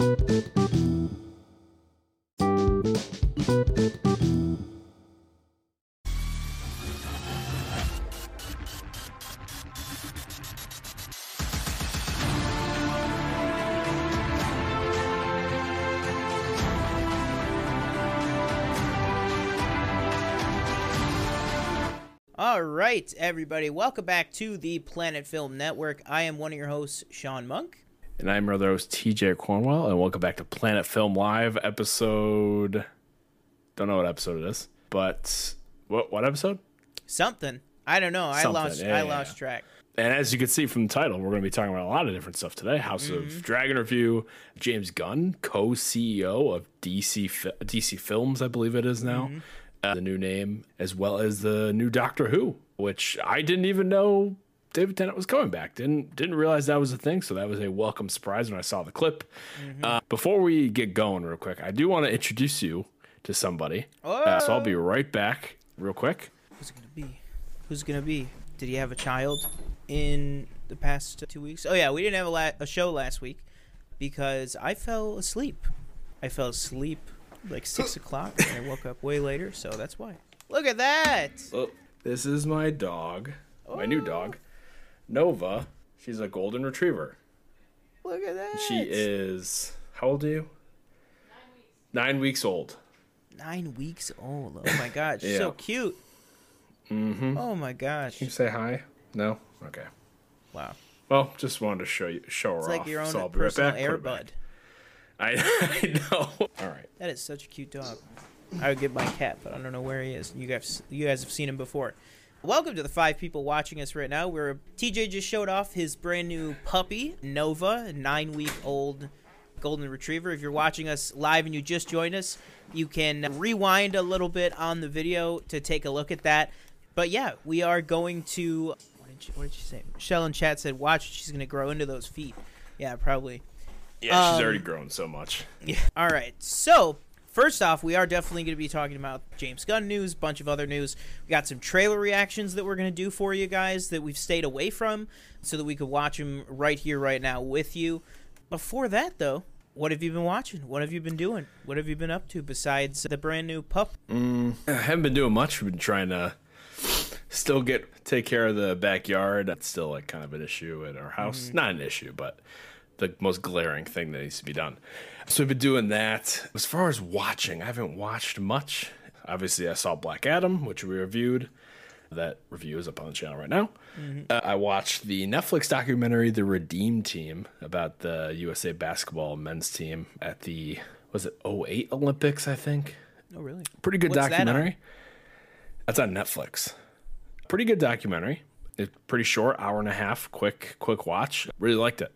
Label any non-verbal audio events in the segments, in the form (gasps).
All right, everybody, welcome back to the Planet Film Network. I am one of your hosts, Sean Monk. And I'm your other host, TJ Cornwell, and welcome back to Planet Film Live episode. Don't know what episode it is, but what what episode? Something. I don't know. I lost yeah, I yeah, lost track. And as you can see from the title, we're going to be talking about a lot of different stuff today. House of Dragon review. James Gunn, co-CEO of DC DC Films, I believe it is now, uh, the new name, as well as the new Doctor Who, which I didn't even know David Tennant was coming back. Didn't didn't realize that was a thing. So that was a welcome surprise when I saw the clip. Uh, before we get going, real quick, I do want to introduce you to somebody. Uh, so I'll be right back, real quick. Who's it gonna be? Who's it gonna be? Did he have a child in the past two weeks? Oh yeah, we didn't have a, la- a show last week because I fell asleep. I fell asleep like (gasps) six o'clock and I woke up way later, so that's why. Look at that! Oh, this is my dog, my new dog, Nova. She's a golden retriever. Look at that! She is how old are you? Nine weeks old. nine weeks old. Oh my god, she's so (laughs) cute. Mm-hmm. Oh my gosh! Can you say hi? No. Okay. Wow, Well, just wanted to show you, show her it's off. like your own so right personal back. Put her back. airbud. I, (laughs) I know. All right. That is such a cute dog. I would give my cat, but I don't know where he is. You guys, you guys have seen him before. Welcome to the five people watching us right now. Where TJ just showed off his brand new puppy, Nova, nine week old golden retriever. If you're watching us live and you just joined us, you can rewind a little bit on the video to take a look at that. But yeah, we are going to. What did she, what did she say? Michelle in chat said, "Watch, she's gonna grow into those feet." Yeah, probably. Yeah, she's Um, already grown so much. Yeah. All right. So, first off, we are definitely going to be talking about James Gunn news, bunch of other news. We got some trailer reactions that we're going to do for you guys that we've stayed away from so that we could watch them right here, right now with you. Before that, though, what have you been watching? What have you been doing? What have you been up to besides the brand new pup? Mm, I haven't been doing much. We've been trying to still get take care of the backyard. That's still like kind of an issue at our house. Mm-hmm. Not an issue, but the most glaring thing that needs to be done. So we've been doing that. As far as watching, I haven't watched much. Obviously, I saw Black Adam, which we reviewed. That review is up on the channel right now. Uh, I watched the Netflix documentary, The Redeem Team, about the USA basketball men's team at the was it 08 Olympics, I think Oh, really? pretty good What's that on? documentary. That's on Netflix. Pretty good documentary. It's pretty short, hour and a half, quick, quick watch. Really liked it.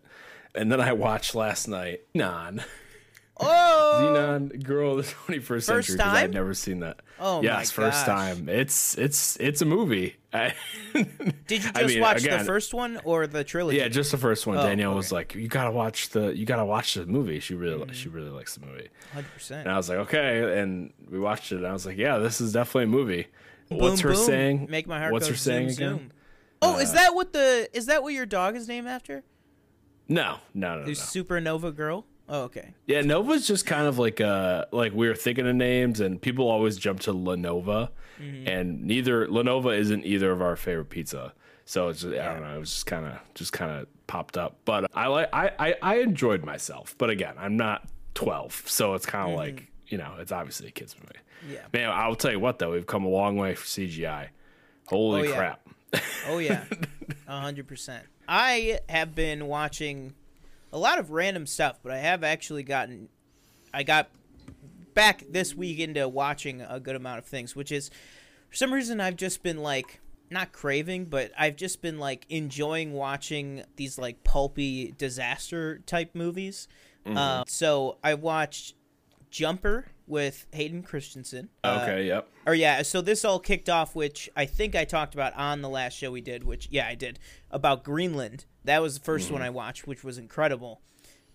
And then I watched last night Zenon, (laughs) Oh! Zenon Girl of the 21st Century because time? I'd never seen that. Oh, my yes, first time. It's it's it's a movie. (laughs) Did you (laughs) just I mean, watch the first one or the trilogy? Yeah, just the first one. Oh, Danielle was like, "You gotta watch the, you gotta watch the movie." She really, Mm. she really likes the movie. 100%. And I was like, "Okay," and we watched it. and I was like, "Yeah, this is definitely a movie." What's her boom. saying? Make my heart What's her saying zoom, again? zoom. Oh, is that what the is that what your dog is named after? No, no, no, no. Supernova Girl. Oh, okay. Yeah, Nova's just kind of like uh like we were thinking of names, and people always jump to Lenovo, Mm-hmm. and neither Lenovo isn't either of our favorite pizza. So it's just, I don't know. It was just kind of just kind of popped up, but I like I, I I enjoyed myself. But again, I'm not 12, so it's kind of like you know it's obviously a kids movie. Mm-hmm. Yeah. Man, I'll tell you what though, we've come a long way for CGI. Holy Oh, yeah. crap! Oh yeah, (laughs) a hundred percent. I have been watching a lot of random stuff, but I have actually gotten. I got back this week into watching a good amount of things, which is for some reason I've just been like not craving, but I've just been like enjoying watching these like pulpy disaster type movies. Uh, so I watched Jumper with Hayden Christensen. Uh, Okay, yep. or yeah, so this all kicked off, which I think I talked about on the last show we did, which yeah, I did about Greenland. That was the 1st one I watched, which was incredible.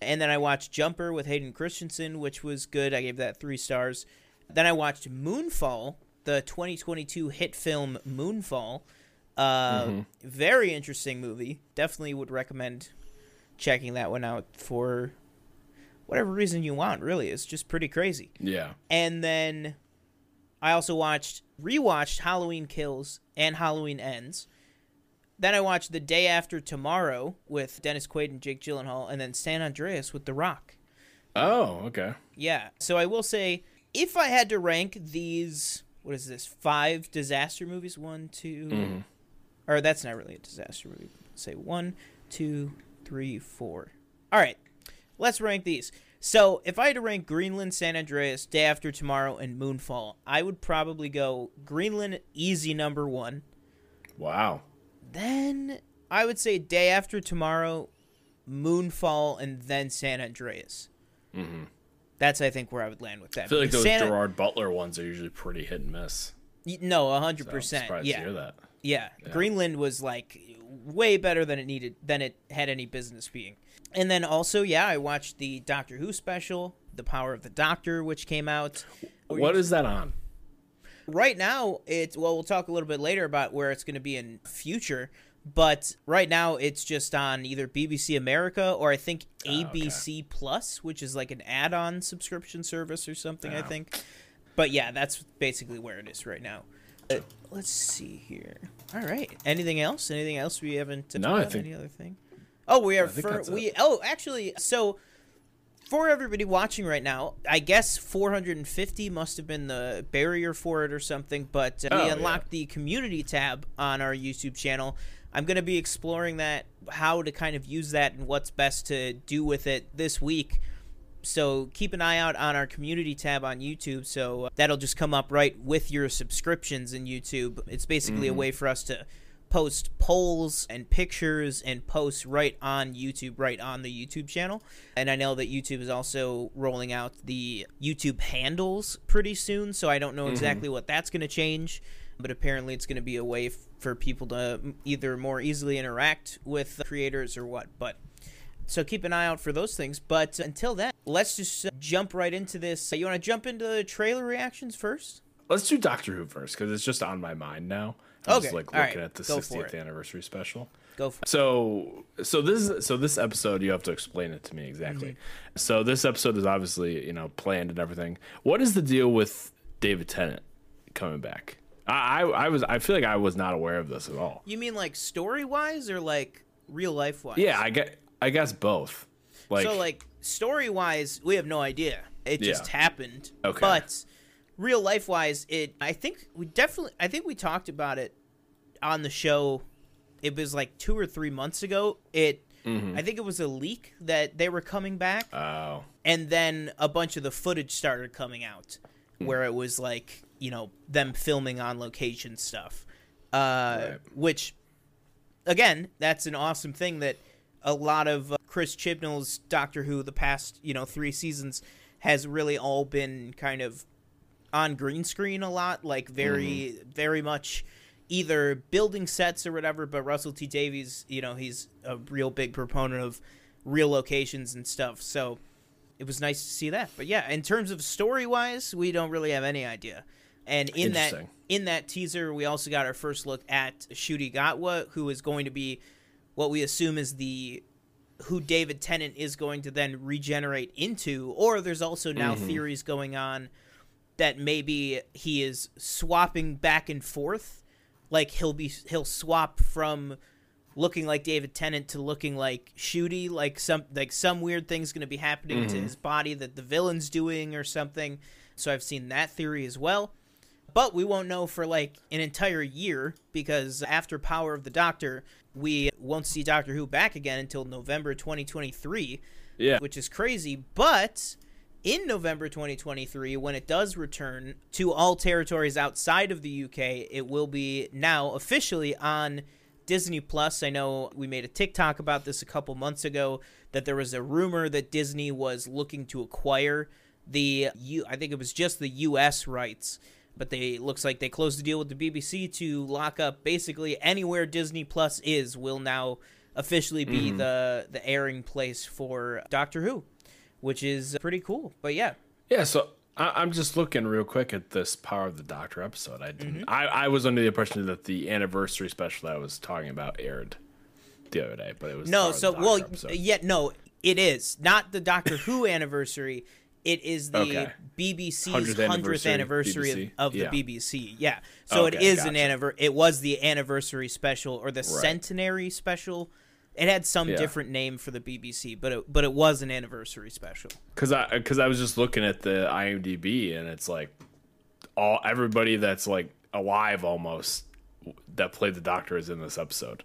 And then I watched Jumper with Hayden Christensen, which was good. I gave that three stars. Then I watched Moonfall, the 2022 hit film Moonfall. Uh, Very interesting movie. Definitely would recommend checking that one out for whatever reason you want. Really, it's just pretty crazy. Yeah. And then I also watched rewatched Halloween Kills and Halloween Ends. Then I watched The Day After Tomorrow with Dennis Quaid and Jake Gyllenhaal, and then San Andreas with The Rock. Oh, okay. Yeah. So I will say, if I had to rank these, what is this? Five disaster movies. One, 2 mm-hmm. or that's not really a disaster movie. Say one, two, three, four. All right. Let's rank these. So if I had to rank Greenland, San Andreas, Day After Tomorrow, and Moonfall, I would probably go Greenland easy number one. Wow. Then I would say Day After Tomorrow, Moonfall, and then San Andreas. Mm-hmm. That's I think where I would land with that. I feel like those San- Gerard Butler ones are usually pretty hit and miss. No, a hundred so percent. Yeah, to hear that. yeah. Greenland was like way better than it needed than it had any business being. And then also, yeah, I watched the Doctor Who special, The Power of the Doctor, which came out. What is that on? Right now, it's well, we'll talk a little bit later about where it's going to be in future. But right now, it's just on either BBC America or I think Oh, okay. AMC Plus, which is like an add-on subscription service or something. I Oh. think. But yeah, that's basically where it is right now. Uh, let's see here. All right. Anything else? Anything else we haven't? No, I think- Any other thing? Oh, we are I think for it. we. Oh, actually, so for everybody watching right now, I guess 450 must have been the barrier for it or something. But uh, Oh, we yeah. unlocked the community tab on our YouTube channel. I'm going to be exploring that, how to kind of use that, and what's best to do with it this week. So keep an eye out on our community tab on YouTube. So uh, that'll just come up right with your subscriptions in YouTube. It's basically a way for us to post polls and pictures and posts right on YouTube, right on the YouTube channel. And I know that YouTube is also rolling out the YouTube handles pretty soon. So I don't know exactly what that's going to change. But apparently, it's going to be a way f- for people to either more easily interact with creators or what. But so keep an eye out for those things. But until then, let's just uh, jump right into this. You want to jump into the trailer reactions first? Let's do Doctor Who first because it's just on my mind now. I'm just Okay, like looking right, at the go for 60th it. anniversary special. Go for it. So, so this is so this episode you have to explain it to me exactly. Mm-hmm. So this episode is obviously you know planned and everything. What is the deal with David Tennant coming back? I, I I was I feel like I was not aware of this at all. You mean like story wise or like real life wise? Yeah, I get I guess both. Like, so like story wise, we have no idea. It just Yeah. happened. Okay. But real life wise, it I think we definitely I think we talked about it on the show. It was like two or three months ago. It Mm-hmm. I think it was a leak that they were coming back. oh and then a bunch of the footage started coming out Hmm. where it was like you know them filming on location stuff uh, Right. which again that's an awesome thing that a lot of uh, chris chibnall's doctor who the past you know three seasons has really all been kind of on green screen a lot like very mm-hmm. very much either building sets or whatever but russell t davies you know he's a real big proponent of real locations and stuff. So it was nice to see that. But yeah in terms of story wise we don't really have any idea. And in that in that teaser we also got our first look at Ncuti Gatwa who is going to be what we assume is the who David Tennant is going to then regenerate into, or there's also now mm-hmm. theories going on that maybe he is swapping back and forth. Like he'll be he'll swap from looking like David Tennant to looking like Ncuti, like some like some weird thing's gonna be happening to mm-hmm. his body that the villain's doing or something. So I've seen that theory as well. But we won't know for like an entire year because after Power of the Doctor, we won't see Doctor Who back again until November 2023 yeah which is crazy. But in November 2023, when it does return to all territories outside of the UK, it will be now officially on Disney Plus. I know we made a TikTok about this a couple months ago that there was a rumor that Disney was looking to acquire the U I think it was just the US rights. But they looks like they closed the deal with the BBC to lock up basically anywhere Disney Plus is will now officially be mm-hmm. the the airing place for Doctor Who, which is pretty cool. But yeah, Yeah, so I, I'm just looking real quick at this Power of the Doctor episode. I didn't. Mm-hmm. I, I was under the impression that the anniversary special that I was talking about aired the other day, but it was no, so well, episode. yeah, no. It is not the Doctor Who (laughs) anniversary. It is the Okay. BBC's 100th hundredth anniversary, of, of BBC. the BBC. Yeah, so it Okay, is an gotcha. anniversary. It was the anniversary special or the centenary special. It had some Yeah. different name for the BBC, but it, but it was an anniversary special. Because I because I was just looking at the IMDb and it's like all everybody that's like alive almost that played the Doctor is in this episode.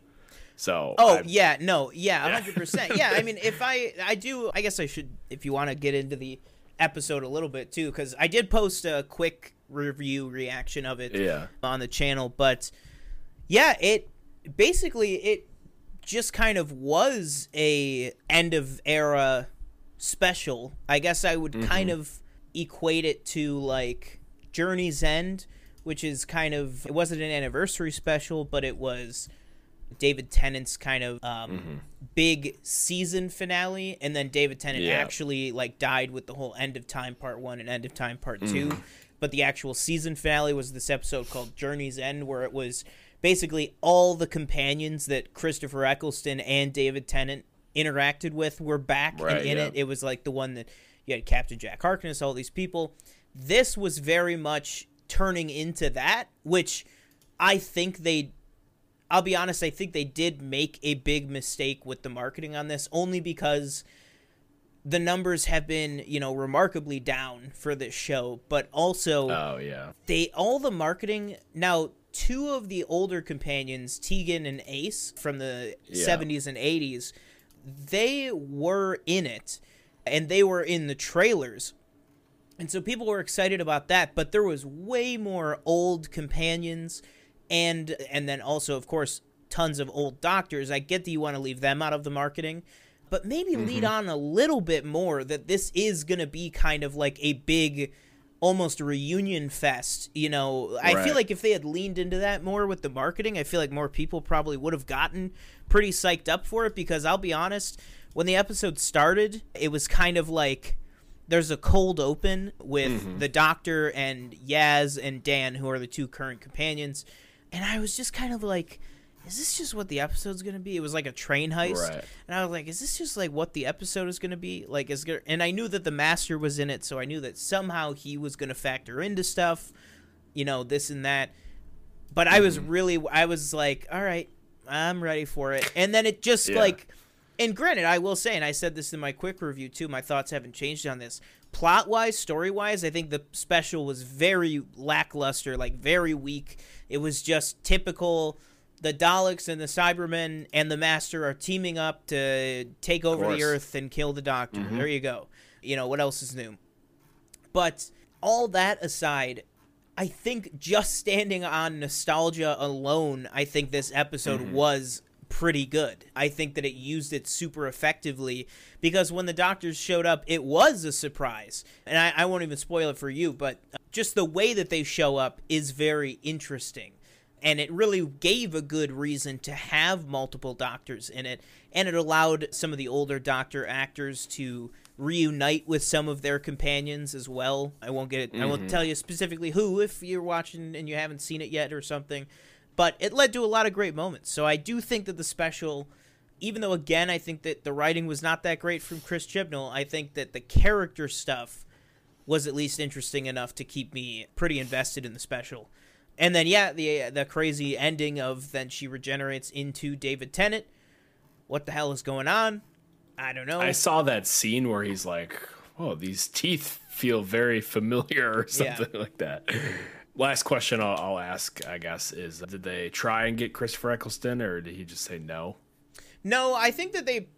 So Oh I- yeah, no, yeah, hundred percent. Yeah, I mean, if I I do, I guess I should. If you want to get into the episode a little bit too, because I did post a quick review reaction of it yeah, on the channel, but yeah, it basically it just kind of was a end of era special. I guess I would mm-hmm. kind of equate it to like Journey's End, which is kind of it wasn't an anniversary special, but it was David Tennant's kind of um, mm-hmm. big season finale, and then David Tennant Yeah. actually like died with the whole End of Time Part One and End of Time Part Two. Mm-hmm. But the actual season finale was this episode called Journey's End, where it was basically all the companions that Christopher Eccleston and David Tennant interacted with were back Right, and in yeah. it. It was like the one that you had Captain Jack Harkness, all these people. This was very much turning into that, which I think they I'll be honest, I think they did make a big mistake with the marketing on this only because the numbers have been, you know, remarkably down for this show, but also oh yeah, they all the marketing now two of the older companions, Tegan and Ace from the Yeah. 70s and 80s, they were in it and they were in the trailers. And so people were excited about that, but there was way more old companions and and then also of course tons of old doctors. I get that you want to leave them out of the marketing, but maybe lead mm-hmm. on a little bit more that this is going to be kind of like a big almost reunion fest, you know. I feel like if they had leaned into that more with the marketing, I feel like more people probably would have gotten pretty psyched up for it because I'll be honest, when the episode started, it was kind of like there's a cold open with mm-hmm. the doctor and Yaz and Dan, who are the two current companions, and I was just kind of like, is this just what the episode's gonna be? It was like a train heist, Right. and I was like, is this just like what the episode is gonna be? Like, is gonna, and I knew that the master was in it, so I knew that somehow he was gonna factor into stuff, you know, this and that. But I was mm-hmm. really, I was like, all right, I'm ready for it, and then it just Yeah. like and granted, I will say, and I said this in my quick review too, my thoughts haven't changed on this. Plot wise, story wise, I think the special was very lackluster, like very weak. It was just typical. The Daleks and the Cybermen and the Master are teaming up to take over the. Earth and kill the Doctor. Mm-hmm. There you go. You know, what else is new? But all that aside, I think just standing on nostalgia alone, I think this episode mm-hmm. was pretty good. I think that it used it super effectively because when the doctors showed up, it was a surprise. And I, I won't even spoil it for you, but just the way that they show up is very interesting. And it really gave a good reason to have multiple doctors in it. And it allowed some of the older doctor actors to reunite with some of their companions as well. I won't get it. I won't mm-hmm. tell you specifically who if you're watching and you haven't seen it yet or something. But it led to a lot of great moments. So I do think that the special, even though again I think that the writing was not that great from Chris Chibnall, I think that the character stuff was at least interesting enough to keep me pretty invested in the special. And then yeah, the uh, the crazy ending of then she regenerates into David Tennant. What the hell is going on? I don't know. I saw that scene where he's like, "Oh, these teeth feel very familiar," (laughs) or Yeah. something (laughs) like that. Last question I'll, I'll ask, I guess, is: Did they try and get Christopher Eccleston, or did he just say no? No, I think that they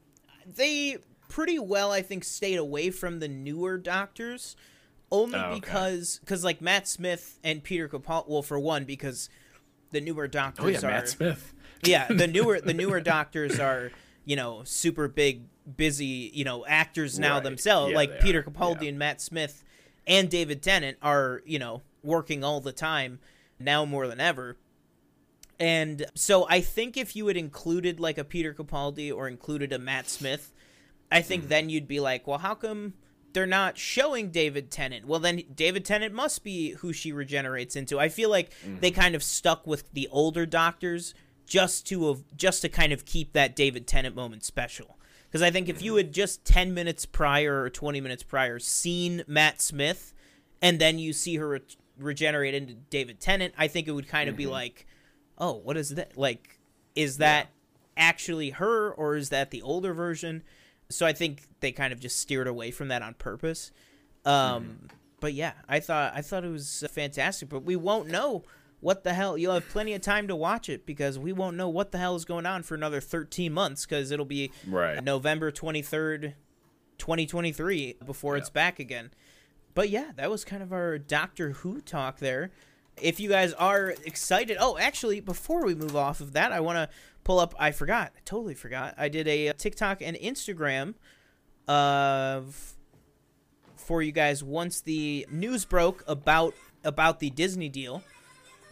they pretty well I think stayed away from the newer doctors only Oh, okay. because cuz like Matt Smith and Peter Capaldi well for one because the newer doctors Oh yeah, are Matt Smith. yeah, the (laughs) newer the newer doctors are, you know, super big busy, you know, actors now Right. themselves Yeah, like Peter are. Capaldi Yeah. and Matt Smith and David Tennant are, you know, working all the time now more than ever. And so I think if you had included like a Peter Capaldi or included a Matt Smith, I think Mm-hmm. then you'd be like, well, how come they're not showing David Tennant? Well, then David Tennant must be who she regenerates into. I feel like Mm-hmm. they kind of stuck with the older doctors just to just to kind of keep that David Tennant moment special. Because I think if you had just 10 minutes prior or 20 minutes prior seen Matt Smith and then you see her re- regenerate into David Tennant, I think it would kind of be like, oh, what is that? Like, is that actually her or is that the older version? So I think they kind of just steered away from that on purpose. Um, But yeah, I thought I thought it was uh, fantastic. But we won't know what the hell. You'll have plenty of time to watch it because we won't know what the hell is going on for another 13 months because it'll be Right. November 23rd, 2023 before it's back again. But yeah, that was kind of our Doctor Who talk there. If you guys are excited, oh, actually, before we move off of that, I want to pull up. I forgot, I totally forgot. I did a uh, TikTok and Instagram of for you guys once the news broke about about the Disney deal.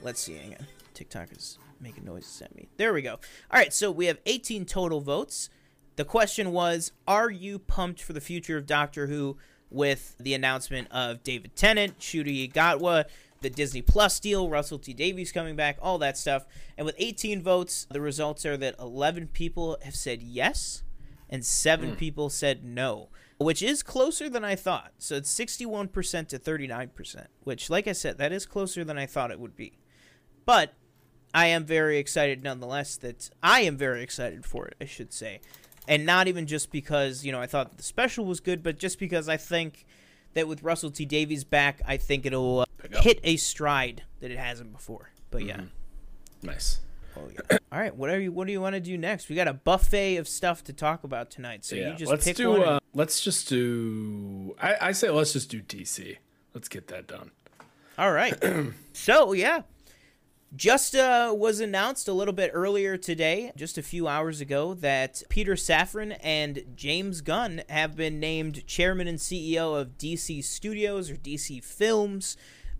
Let's see, hang on. TikTok is making noises at me. There we go. All right, so we have 18 total votes. The question was, are you pumped for the future of Doctor Who with the announcement of David Tennant, Ncuti Gatwa, the Disney Plus deal, Russell T Davies coming back, all that stuff. And with 18 votes, the results are that 11 people have said yes and 7 people said no, which is closer than I thought. So it's 61% to 39%, which like I said, that is closer than I thought it would be. But I am very excited nonetheless that I am very excited for it, I should say. And not even just because, you know, I thought the special was good, but just because I think that with Russell T Davies back, I think it'll uh. Hit a stride that it hasn't before. But yeah. Nice. Oh, yeah. (clears throat) All right, whatever you, what do you want to do next? We got a buffet of stuff to talk about tonight. So yeah. you just let's pick do. one. and- Uh, let's just do. I, I say let's just do DC. Let's get that done. All right. (clears throat) so yeah, just uh, was announced a little bit earlier today, just a few hours ago, that Peter Safran and James Gunn have been named chairman and CEO of DC Studios or DC Films,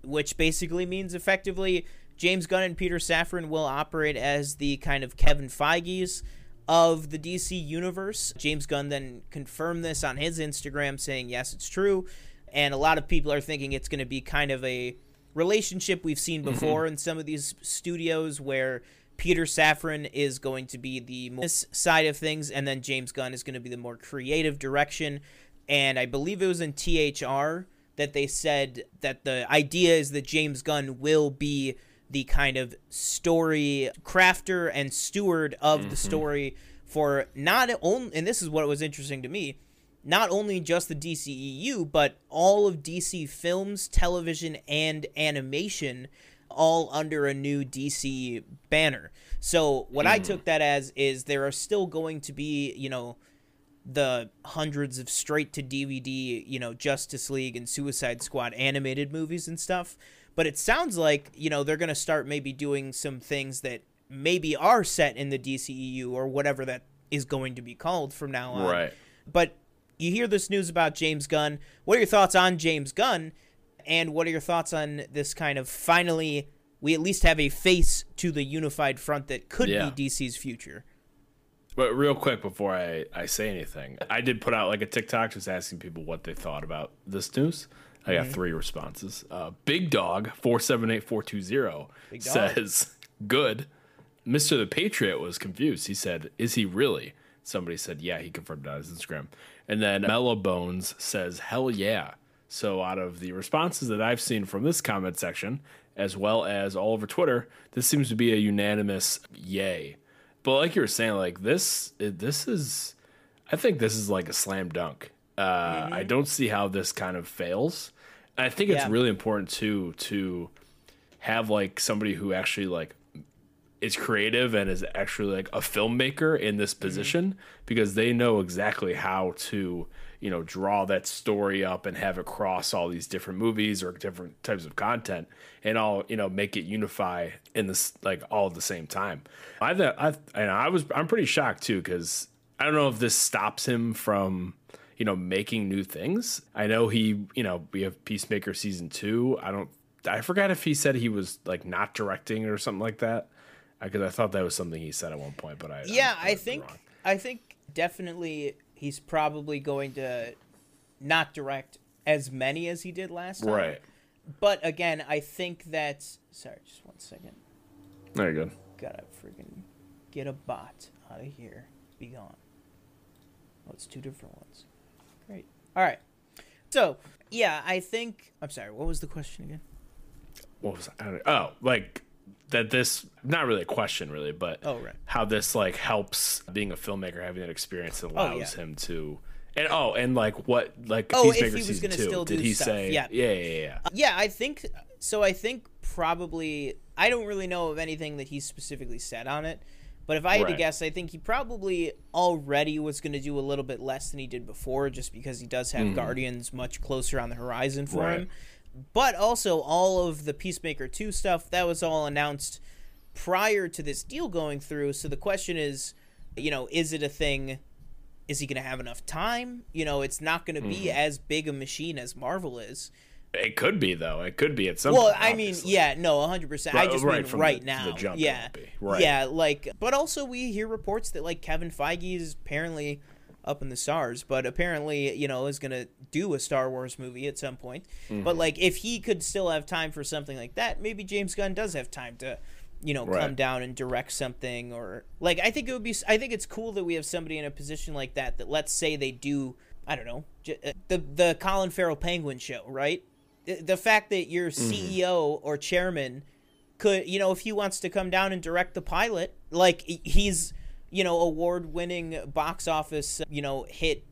which basically means effectively James Gunn and Peter Safran will operate as the kind of Kevin Feige's of the DC universe. James Gunn then confirmed this on his Instagram, saying, yes, it's true. And a lot of people are thinking it's going to be kind of a relationship we've seen mm-hmm. before in some of these studios where Peter Safran is going to be the more side of things, and then James Gunn is going to be the more creative direction. And I believe it was in THR that they said that the idea is that James Gunn will be the kind of story crafter and steward of the mm-hmm. story for not only, and this is what was interesting to me, not only just the DCEU, but all of DC films, television, and animation, all under a new DC banner. So, what I mm. took that as is there are still going to be, you know, the hundreds of straight to DVD, you know, Justice League and Suicide Squad animated movies and stuff. But it sounds like, you know, they're going to start maybe doing some things that maybe are set in the DCEU or whatever that is going to be called from now on. Right. But you hear this news about James Gunn. What are your thoughts on James Gunn? And what are your thoughts on this kind of finally we at least have a face to the unified front that could Yeah. be DC's future? But real quick before I, I say anything, I did put out like a TikTok just asking people what they thought about this news. I got three responses. Uh, Big Dog four seven eight four two zero says good. Mister the Patriot was confused. He said, "Is he really?" Somebody said, "Yeah." He confirmed it on his Instagram. And then Mellow Bones says, "Hell yeah." So out of the responses that I've seen from this comment section, as well as all over Twitter, this seems to be a unanimous yay. But like you were saying, like this, this is, I think this is like a slam dunk. Uh, I don't see how this kind of fails. I think it's Yeah. really important too to have like somebody who actually like is creative and is actually like a filmmaker in this position because they know exactly how to you know draw that story up and have it cross all these different movies or different types of content and all you know make it unify in this like all at the same time. I thought i and i was i'm pretty shocked too because i don't know if this stops him from you know making new things. I know he you know we have peacemaker season two. I don't i forgot if he said he was like not directing or something like that. Because I thought that was something he said at one point, but I Yeah, I, I think I think definitely he's probably going to not direct as many as he did last time. right. But again, I think that sorry, just one second. Very good. Gotta freaking get a bot out of here. Be gone. Oh, it's two different ones. Great. All right. So yeah, I think. I'm sorry. What was the question again? What was I oh like that this not really a question really, but Oh, right. how this like helps being a filmmaker having that experience oh, allows Oh, yeah. him to. And oh, and like what like Oh, if he was gonna two? still did do he stuff, say? yeah. yeah, yeah, yeah. Yeah, I think so. I think probably I don't really know of anything that he specifically said on it, but if I had to guess, I think he probably already was going to do a little bit less than he did before, just because he does have mm-hmm. Guardians much closer on the horizon for. Right. him. But also, all of the Peacemaker two stuff that was all announced prior to this deal going through. So the question is, you know, is it a thing? Is he going to have enough time? You know, it's not going to be Mm-hmm. as big a machine as Marvel is. It could be though. It could be at some. Well, point, I mean, yeah, no, hundred percent. I just right mean right the- now. the jump yeah. Right. yeah, like, but also we hear reports that like Kevin Feige is apparently up in the stars, but apparently you know is gonna do a Star Wars movie at some point. Mm-hmm. But like, if he could still have time for something like that, maybe James Gunn does have time to. You know, come down and direct something, or like I think it would be. I think it's cool that we have somebody in a position like that. That let's say they do. I don't know j- uh, the the Colin Farrell Penguin show, right? the the fact that your CEO or chairman could, you know, if he wants to come down and direct the pilot, like he- he's, you know, award-winning box office, you know, hit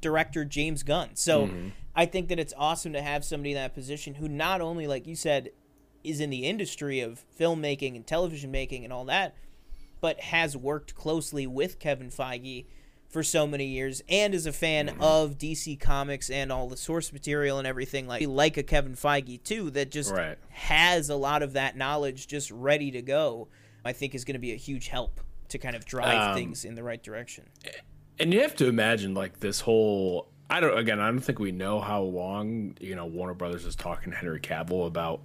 director James Gunn. So mm-hmm. I think that it's awesome to have somebody in that position who not only, like you said, is in the industry of filmmaking and television making and all that, but has worked closely with Kevin Feige for so many years and is a fan mm-hmm. of DC Comics and all the source material and everything like like a Kevin Feige too that just Right. has a lot of that knowledge just ready to go. I think is going to be a huge help to kind of drive Um, things in the right direction. And you have to imagine like this whole I don't again, I don't think we know how long, you know, Warner Brothers is talking to Henry Cavill about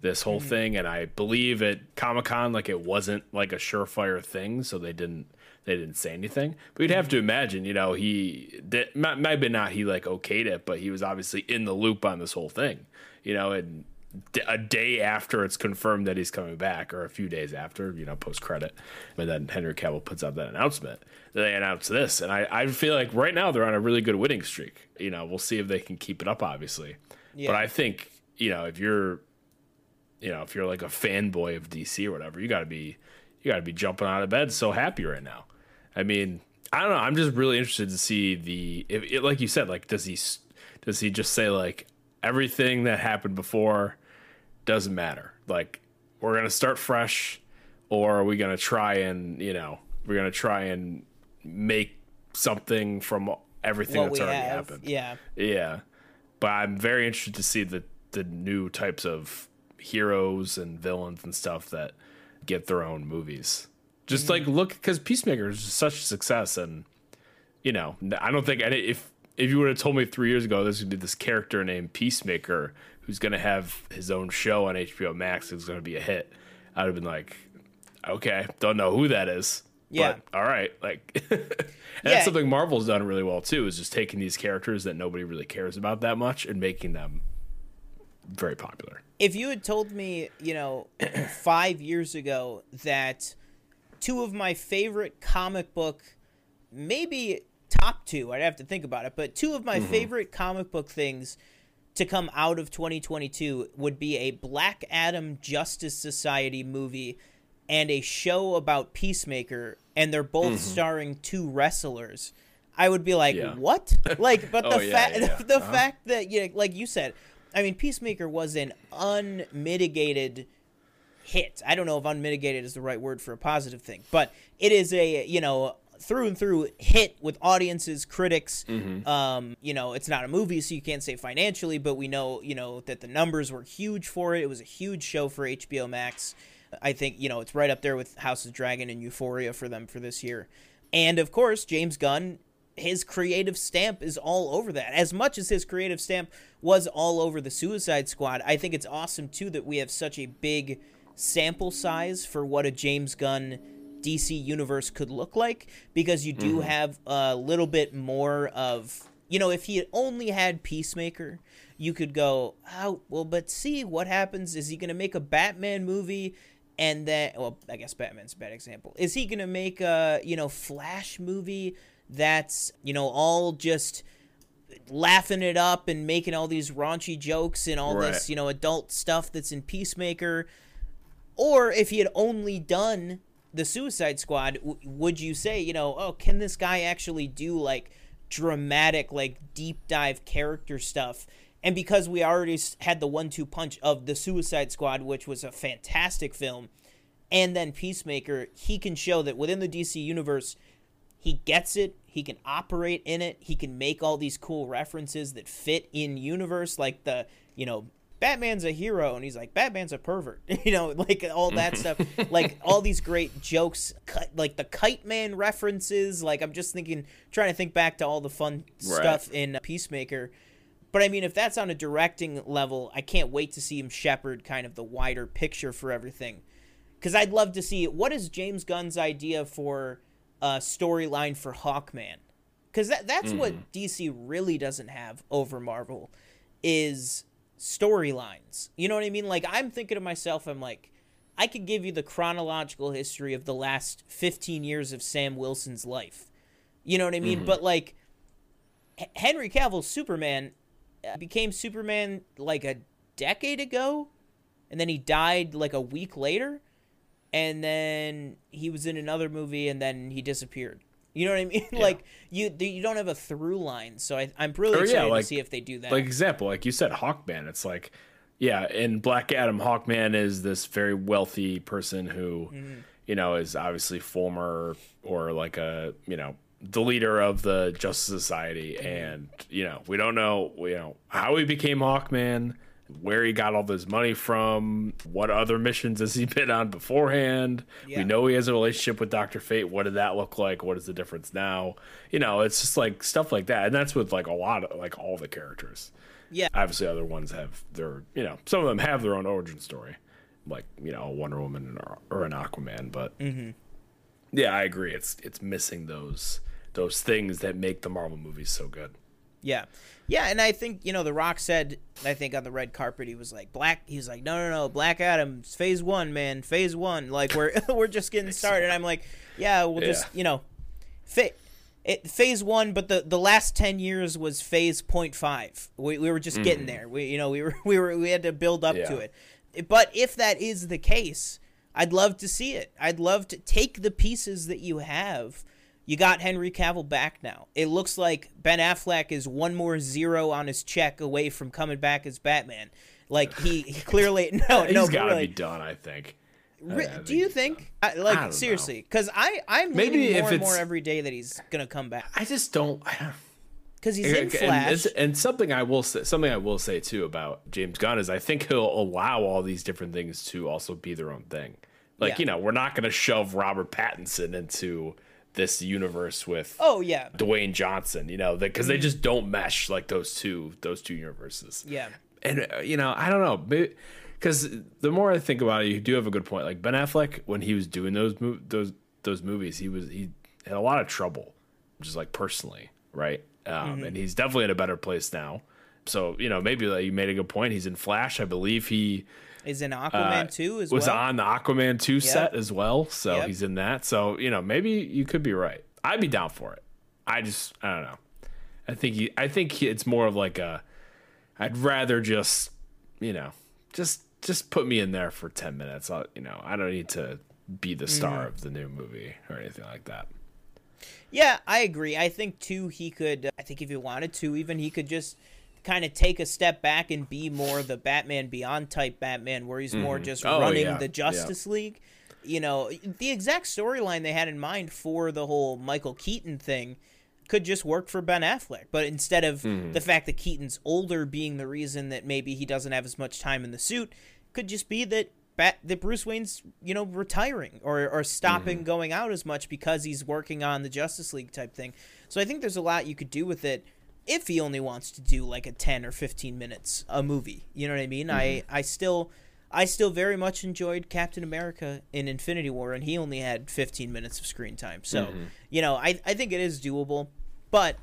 this whole thing and I believe at Comic-Con like it wasn't like a surefire thing, so they didn't they didn't say anything. But you'd have to imagine, you know, he did might- not he like okayed it, but he was obviously in the loop on this whole thing. You know, and a day after it's confirmed that he's coming back, or a few days after, you know, post credit, and then Henry Cavill puts out that announcement. They announce this, and I, I feel like right now they're on a really good winning streak. You know, we'll see if they can keep it up, obviously. Yeah. But I think you know if you're, you know, if you're like a fanboy of DC or whatever, you got to be, you got to be jumping out of bed so happy right now. I mean, I don't know. I'm just really interested to see the if it, like you said, like does he does he just say like everything that happened before doesn't matter. Like we're gonna start fresh, or are we gonna try and you know we're gonna try and make something from everything What that's we already have, happened. yeah. Yeah, but I'm very interested to see the the new types of heroes and villains and stuff that get their own movies. Just like mm. look, because Peacemaker is such a success, and you know, I don't think any, if if you would have told me three years ago there's gonna be this character named Peacemaker who's gonna have his own show on HBO Max who's gonna be a hit, I'd have been like, okay, don't know who that is. Yeah. But, all right. Like, (laughs) and Yeah. that's something Marvel's done really well too. Is just taking these characters that nobody really cares about that much and making them very popular. if you had told me, you know, (clears throat) five years ago that two of my favorite comic book, maybe top two, I'd have to think about it, but two of my mm-hmm. favorite comic book things to come out of 2022 would be a Black Adam Justice Society movie and a show about Peacemaker, and they're both starring two wrestlers. I would be like, Yeah. what? (laughs) Like, but the Oh, yeah, fact, yeah. the Uh-huh. fact that you know, like you said, I mean, Peacemaker was an unmitigated hit. I don't know if unmitigated is the right word for a positive thing, but it is a you know through and through hit with audiences, critics. Um, you know, it's not a movie, so you can't say financially, but we know you know that the numbers were huge for it. It was a huge show for HBO Max. I think you know it's right up there with House of Dragon and Euphoria for them for this year. And of course, James Gunn his creative stamp is all over that. As much as his creative stamp was all over the Suicide Squad, I think it's awesome too that we have such a big sample size for what a James Gunn DC universe could look like because you do mm-hmm. have a little bit more of you know if he had only had Peacemaker you could go oh well but see what happens is he going to make a Batman movie and then well I guess Batman's a bad example is he going to make a you know Flash movie that's, you know, all just laughing it up and making all these raunchy jokes and all Right. this, you know, adult stuff that's in Peacemaker. Or if he had only done the Suicide Squad, w- would you say, you know, oh, can this guy actually do like dramatic, like deep dive character stuff? And because we already had the one two punch of the Suicide Squad, which was a fantastic film, and then Peacemaker, he can show that within the DC universe, he gets it, he can operate in it, he can make all these cool references that fit in universe, like the, you know, Batman's a hero, and he's like, Batman's a pervert, (laughs) you know, like all that stuff, (laughs) like all these great jokes, like the Kite Man references. Like I'm just thinking, trying to think back to all the fun stuff in uh, Peacemaker. But I mean, if that's on a directing level, I can't wait to see him shepherd kind of the wider picture for everything. Because I'd love to see what is James Gunn's idea for a storyline for Hawkman. Because that, that's what mm-hmm. DC really doesn't have over Marvel is storylines. You know what I mean? Like I'm thinking to myself, I'm like, I could give you the chronological history of the last 15 years of Sam Wilson's life. You know what I mean? But like Henry Cavill's Superman uh, became Superman like a decade ago, and then he died like a week later, and then he was in another movie, and then he disappeared. You know what I mean? (laughs) like you, you don't have a through line, so I, I'm really Or, yeah, excited like- to see if they do that. like example, like you said, Hawkman. It's like, yeah, in Black Adam, Hawkman is this very wealthy person who, Mm-hmm. you know, is obviously former or like a you know the leader of the Justice Society, Mm-hmm. and you know we don't know you know how he became Hawkman. Where he got all this money from? What other missions has he (laughs) been on beforehand? Yeah. We know he has a relationship with Doctor Fate. What did that look like? What is the difference now? You know, it's just like stuff like that, and that's with like a lot of like all the characters yeah, obviously other ones have their you know some of them have their own origin story like you know a wonder woman or, or an aquaman but mm-hmm. yeah i agree it's it's missing those those things that make the marvel movies so good Yeah. Yeah, and I think, you know, The Rock said, I think on the red carpet, he was like, Black, he was like, no, no, no, Black Adam's phase one, man, phase one. Like, we're, (laughs) we're just getting started. And I'm like, yeah, we'll just, you know, fa- it, phase one, but the, the last 10 years was phase point five. We, we were just getting there. We, you know, we were, (laughs) we were, we had to build up to Mm-hmm. It. But if that is the case, I'd love to see it. I'd love to take the pieces that you have. You got Henry Cavill back now. It looks like Ben Affleck is one more zero on his check away from coming back as Batman. Like he, he (laughs) clearly (laughs) no he's no. but got to really, be done i think re- I- I do you think? I, I like don't seriously, because I I'm Maybe more and more every day that he's gonna come back i just don't because he's in Flash. it's- and something I will say, something I will say too about James Gunn is I think he'll allow all these different things to also be their own thing. Like Yeah. you know, we're not going to shove Robert Pattinson into this universe with oh yeah, Dwayne Johnson, you know, because they just don't mesh like those two those two universes. yeah, And uh, you know, I don't know, because the more I think about it, you do have a good point. Like Ben Affleck, when he was doing those those those movies, he was he had a lot of trouble, just like personally, right? Um, And he's definitely in a better place now. So you know, maybe like, you made a good point. He's in Flash, I believe he is in uh, Aquaman too as was well. Was on the Aquaman 2 set as well. So Yep. he's in that. So, you know, maybe you could be right. I'd be down for it. I just, I don't know. I think he, I think he, it's more of like a, I'd rather just, you know, just, just put me in there for 10 minutes. I'll, you know, I don't need to be the star of the new movie or anything like that. Yeah, I agree. I think too he could. I think if he wanted to, even he could just kind of take a step back and be more the Batman Beyond type Batman, where he's more just Oh, running yeah. the Justice League. You know, the exact storyline they had in mind for the whole Michael Keaton thing could just work for Ben Affleck. But instead of Mm-hmm. the fact that Keaton's older being the reason that maybe he doesn't have as much time in the suit, could just be that Bat- that Bruce Wayne's you know retiring or or stopping Mm-hmm. going out as much because he's working on the Justice League type thing. So I think there's a lot you could do with it if he only wants to do like a 10 or 15 minutes a movie. You know what I mean? I Mm-hmm. I still I still very much enjoyed Captain America in Infinity War and he only had 15 minutes of screen time. So, Mm-hmm. you know, I I think it is doable, but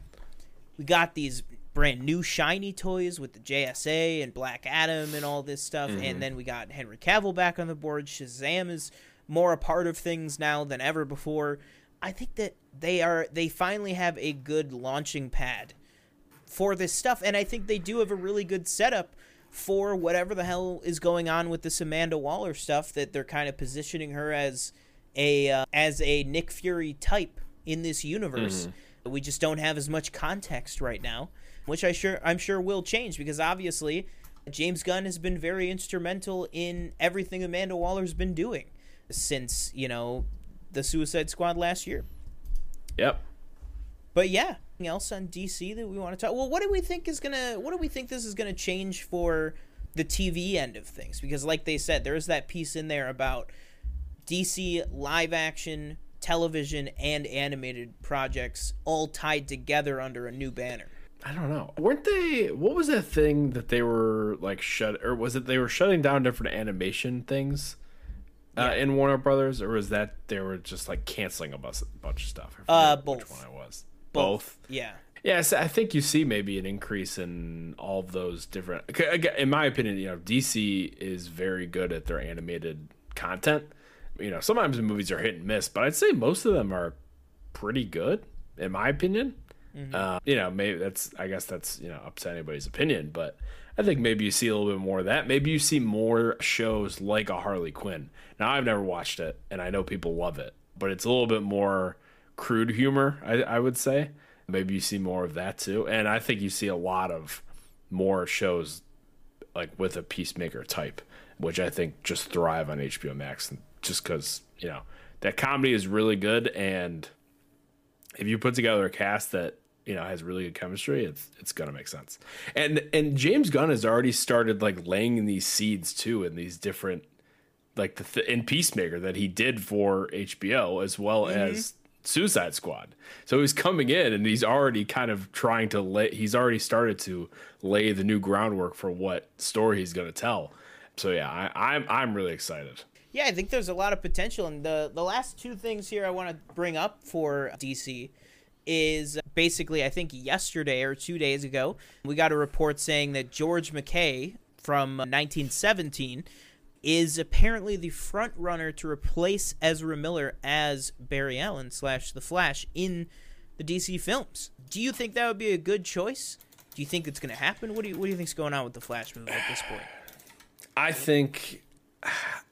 we got these brand new shiny toys with the JSA and Black Adam and all this stuff, Mm-hmm. and then we got Henry Cavill back on the board. Shazam is more a part of things now than ever before. I think that they are they finally have a good launching pad for this stuff, and I think they do have a really good setup for whatever the hell is going on with this Amanda Waller stuff. That they're kind of positioning her as a uh, as a Nick Fury type in this universe. Mm-hmm. We just don't have as much context right now, which I sure I'm sure will change because obviously James Gunn has been very instrumental in everything Amanda Waller's been doing since you know the Suicide Squad last year. Yep. But yeah, else on DC that we want to talk? Well, what do we think is gonna? What do we think this is gonna change for the TV end of things? Because, like they said, there is that piece in there about DC live action, television, and animated projects all tied together under a new banner. I don't know. Weren't they? What was that thing that they were like shut, or was it they were shutting down different animation things? uh, in Warner Brothers, or was that they were just like canceling a bunch, bunch of stuff? uh, both. Which one I was? Both. both. Yeah. Yes, I think you see maybe an increase in all of those different. In my opinion, you know, DC is very good at their animated content. You know, sometimes the movies are hit and miss, but I'd say most of them are pretty good, in my opinion. Mm-hmm. Uh, you know, maybe that's I guess that's you know up to anybody's opinion, but I think maybe you see a little bit more of that. Maybe you see more shows like a Harley Quinn. Now I've never watched it, and I know people love it, but it's a little bit more crude humor. I, I would say maybe you see more of that too, and I think you see a lot of more shows like with a peacemaker type, which I think just thrive on HBO Max, just because you know that comedy is really good and if you put together a cast that you know has really good chemistry, it's it's gonna make sense. And and James Gunn has already started like laying these seeds too in these different like the th- in Peacemaker that he did for HBO as well mm-hmm. as Suicide Squad. So he's coming in and he's already kind of trying to lay. He's already started to lay the new groundwork for what story he's gonna tell. So yeah, I, I'm I'm really excited. Yeah, I think there's a lot of potential. And the the last two things here I want to bring up for DC is basically I think yesterday or two days ago we got a report saying that George McKay from 1917 is apparently the front runner to replace Ezra Miller as Barry Allen slash the Flash in the DC films. Do you think that would be a good choice? Do you think it's going to happen? What do you what do you think's going on with the Flash movie at this point? I think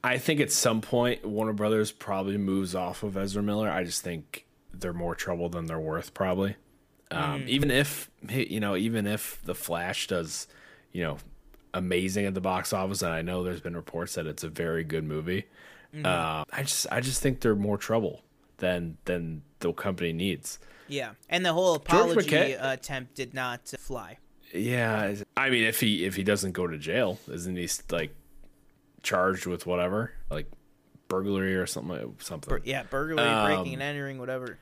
I think at some point Warner Brothers probably moves off of Ezra Miller. I just think they're more trouble than they're worth, probably. Um, mm. Even if you know, even if the Flash does, you know, amazing at the box office, and I know there's been reports that it's a very good movie. Mm. Uh, I just, I just think they're more trouble than than the company needs. Yeah, and the whole apology attempt did not fly. Yeah, I mean, if he if he doesn't go to jail, isn't he like charged with whatever, like burglary or something. Something. Yeah, burglary, um, breaking and entering, whatever.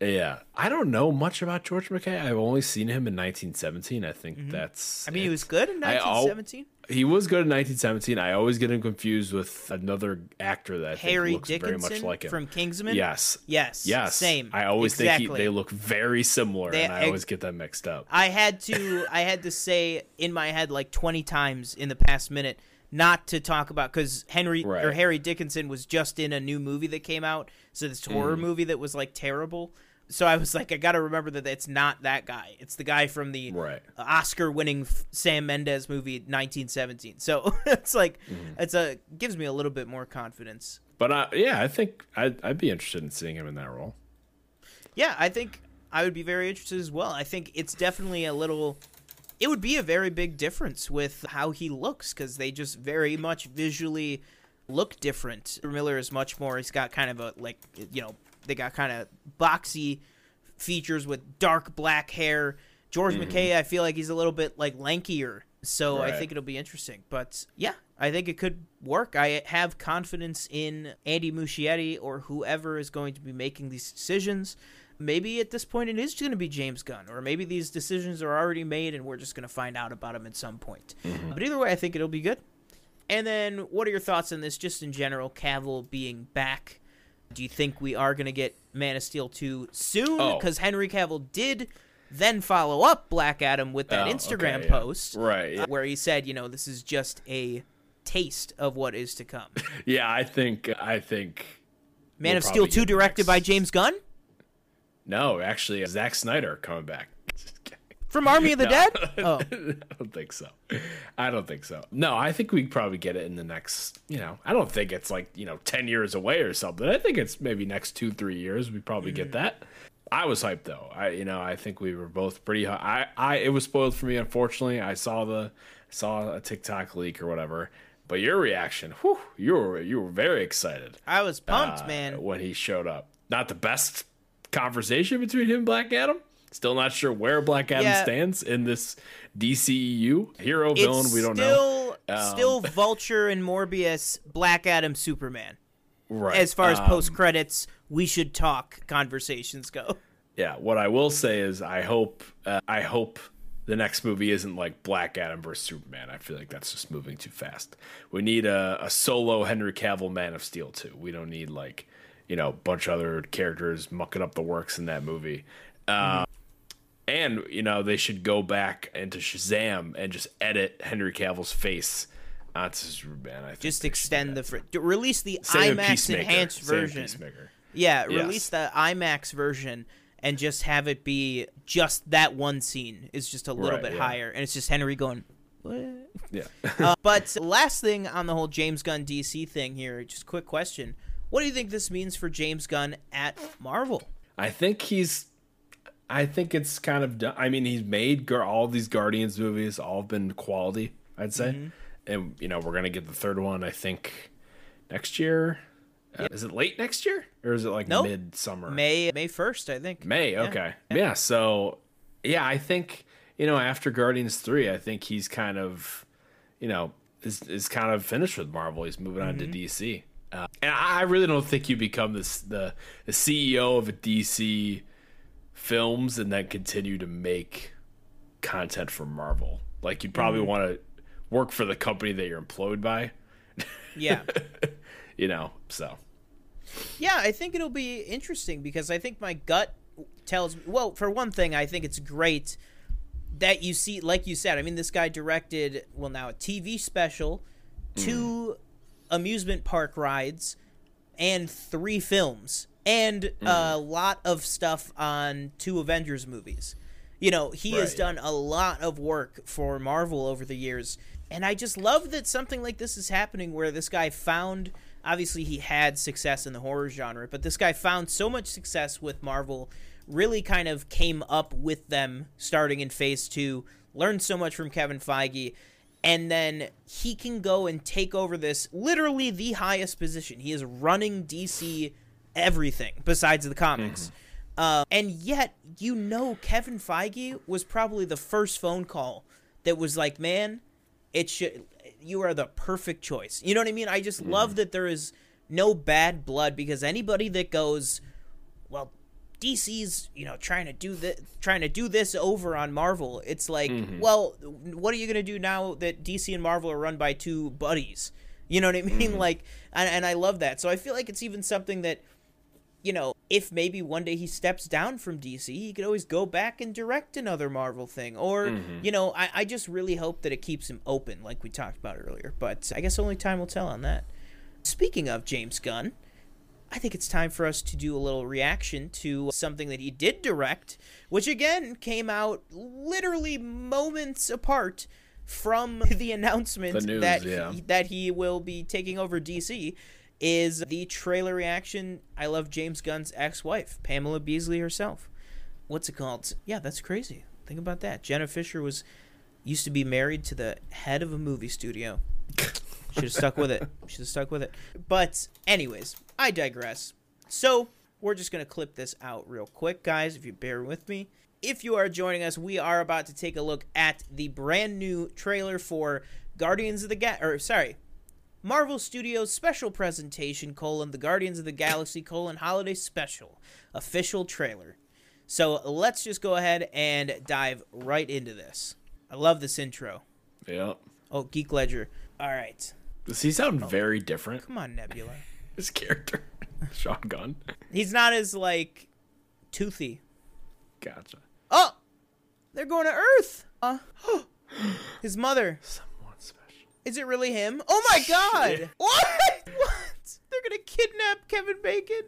Yeah, I don't know much about George McKay. I've only seen him in 1917. I think mm-hmm. that's. I mean, it. he was good in 1917. he was good in 1917. I always get him confused with another actor that I Harry looks Dickinson very much like him from Kingsman. Yes, yes, yes. Same. I always exactly. think he, they look very similar, they, and I always get them mixed up. I had to, I had to say in my head like 20 times in the past minute not to talk about because Henry right. or Harry Dickinson was just in a new movie that came out, so this horror mm. movie that was like terrible. So I was like, I got to remember that it's not that guy. It's the guy from the right. Oscar-winning Sam Mendes movie 1917. So (laughs) it's like mm. it's a gives me a little bit more confidence. But uh, yeah, I think I'd, I'd be interested in seeing him in that role. Yeah, I think I would be very interested as well. I think it's definitely a little it would be a very big difference with how he looks because they just very much visually look different. Miller is much more. He's got kind of a like you know they got kind of boxy features with dark black hair. George mm-hmm. McKay, I feel like he's a little bit like lankier, so right. I think it'll be interesting. But yeah, I think it could work. I have confidence in Andy Muschietti or whoever is going to be making these decisions maybe at this point it is going to be James Gunn, or maybe these decisions are already made and we're just going to find out about them at some point. Mm-hmm. But either way, I think it'll be good. And then, what are your thoughts on this, just in general? Cavill being back. Do you think we are going to get Man of Steel 2 soon? Because oh. Henry Cavill did then follow up Black Adam with that oh, Instagram okay, yeah. post, right, yeah. where he said, you know, this is just a taste of what is to come. yeah, I think I think Man we'll of Steel 2 directed next... by James Gunn? No, actually, uh, Zack Snyder coming back. (laughs) From Army of the No. Dead? (laughs) Oh, I don't think so. I don't think so. No, I think we probably get it in the next, you know, I don't think it's like, you know, 10 years away or something. I think it's maybe next two, three years. We probably get mm. that. I was hyped though. I, you know, I think we were both pretty high. I, I, it was spoiled for me, unfortunately. I saw the, saw a TikTok leak or whatever. But your reaction, whew, you were, you were very excited I was pumped, uh, man. when he showed up. Not the best conversation between him and Black Adam. Still not sure where Black Adam Yeah. stands in this DCEU. Hero, villain, we don't know. still, Um, still Vulture and Morbius, Black Adam, Superman. Right. As far as Um, post credits, we should talk conversations go. Yeah, what I will say is I hope uh, I hope the next movie isn't like Black Adam versus Superman. I feel like that's just moving too fast. We need a, a solo Henry Cavill Man of Steel too. We don't need like you know a bunch of other characters mucking up the works in that movie. Uh, And you know they should go back into Shazam and just edit Henry Cavill's face onto Superman. I think Just extend the fr- release the Same IMAX enhanced Same version. Yeah, Yes. release the IMAX version and just have it be just that one scene is just a little Right, bit yeah. higher, and it's just Henry going. What? Yeah. (laughs) uh, but last thing on the whole James Gunn DC thing here, just quick question: What do you think this means for James Gunn at Marvel? I think he's. I think it's kind of done. I mean, he's made all these Guardians movies, all have been quality, I'd say. Mm-hmm. And, you know, we're going to get the third one, I think, next year. Uh, is it late next year? Or is it like Nope. midsummer? May May first, I think. May, okay. Yeah. so, yeah, I think, you know, after Guardians 3, I think he's kind of, you know, is, is kind of finished with Marvel. He's moving on to DC. Uh, and I really don't think you become this the, the CEO of a DC films and then continue to make content for Marvel. Like you'd probably want to work for the company that you're employed by, Yeah. (laughs) you know. So Yeah, I think it'll be interesting because I think my gut tells me. Well, for one thing, I think it's great that you see, like you said. I mean, this guy directed well now a TV special, mm. two amusement park rides, and three films, and mm. a lot of stuff on two Avengers movies. You know, he has Right. done a lot of work for Marvel over the years. And I just love that something like this is happening where this guy found obviously he had success in the horror genre, but this guy found so much success with Marvel, really kind of came up with them starting in phase 2, learned so much from Kevin Feige, and then he can go and take over this literally the highest position. He is running DC everything besides the comics. Uh, and yet, you know, Kevin Feige was probably the first phone call that was like, man, it should. You are the perfect choice. You know what I mean? I just mm-hmm. love that there is no bad blood because anybody that goes, well, DC's you know trying to do this, trying to do this over on Marvel. It's like, mm-hmm. well, what are you gonna do now that DC and Marvel are run by two buddies? You know what I mean? (laughs) Mm-hmm. Like, and, and I love that. So I feel like it's even something that you know, if maybe one day he steps down from DC, he could always go back and direct another Marvel thing. Or, mm-hmm. you know, I, I just really hope that it keeps him open, like we talked about earlier. But I guess only time will tell on that. Speaking of James Gunn, I think it's time for us to do a little reaction to something that he did direct, which again came out literally moments apart from (laughs) the announcement The news, that yeah. he, that he will be taking over DC is the trailer reaction I love James Gunn's ex-wife, Pamela Beesly herself. What's it called? Yeah, that's crazy. Think about that. Jenna Fischer was used to be married to the head of a movie studio. (laughs) Should have stuck with it. Should have stuck with it. But anyways, I digress. So we're just gonna clip this out real quick, guys. If you bear with me. If you are joining us, we are about to take a look at the brand new trailer for Guardians of the Ga- or sorry, Marvel Studios special presentation colon the Guardians of the Galaxy colon holiday special official trailer. So let's just go ahead and dive right into this. I love this intro. yeah. Oh, Geek Ledger. All right, Does he sound very different? come on, Nebula. (laughs) His character, (laughs) Sean Gunn. He's not as like toothy. Gotcha. Oh, they're going to Earth. Uh, (gasps) his mother. Special. Is it really him? Oh my (laughs) God! Shit. What? What? They're gonna kidnap Kevin Bacon?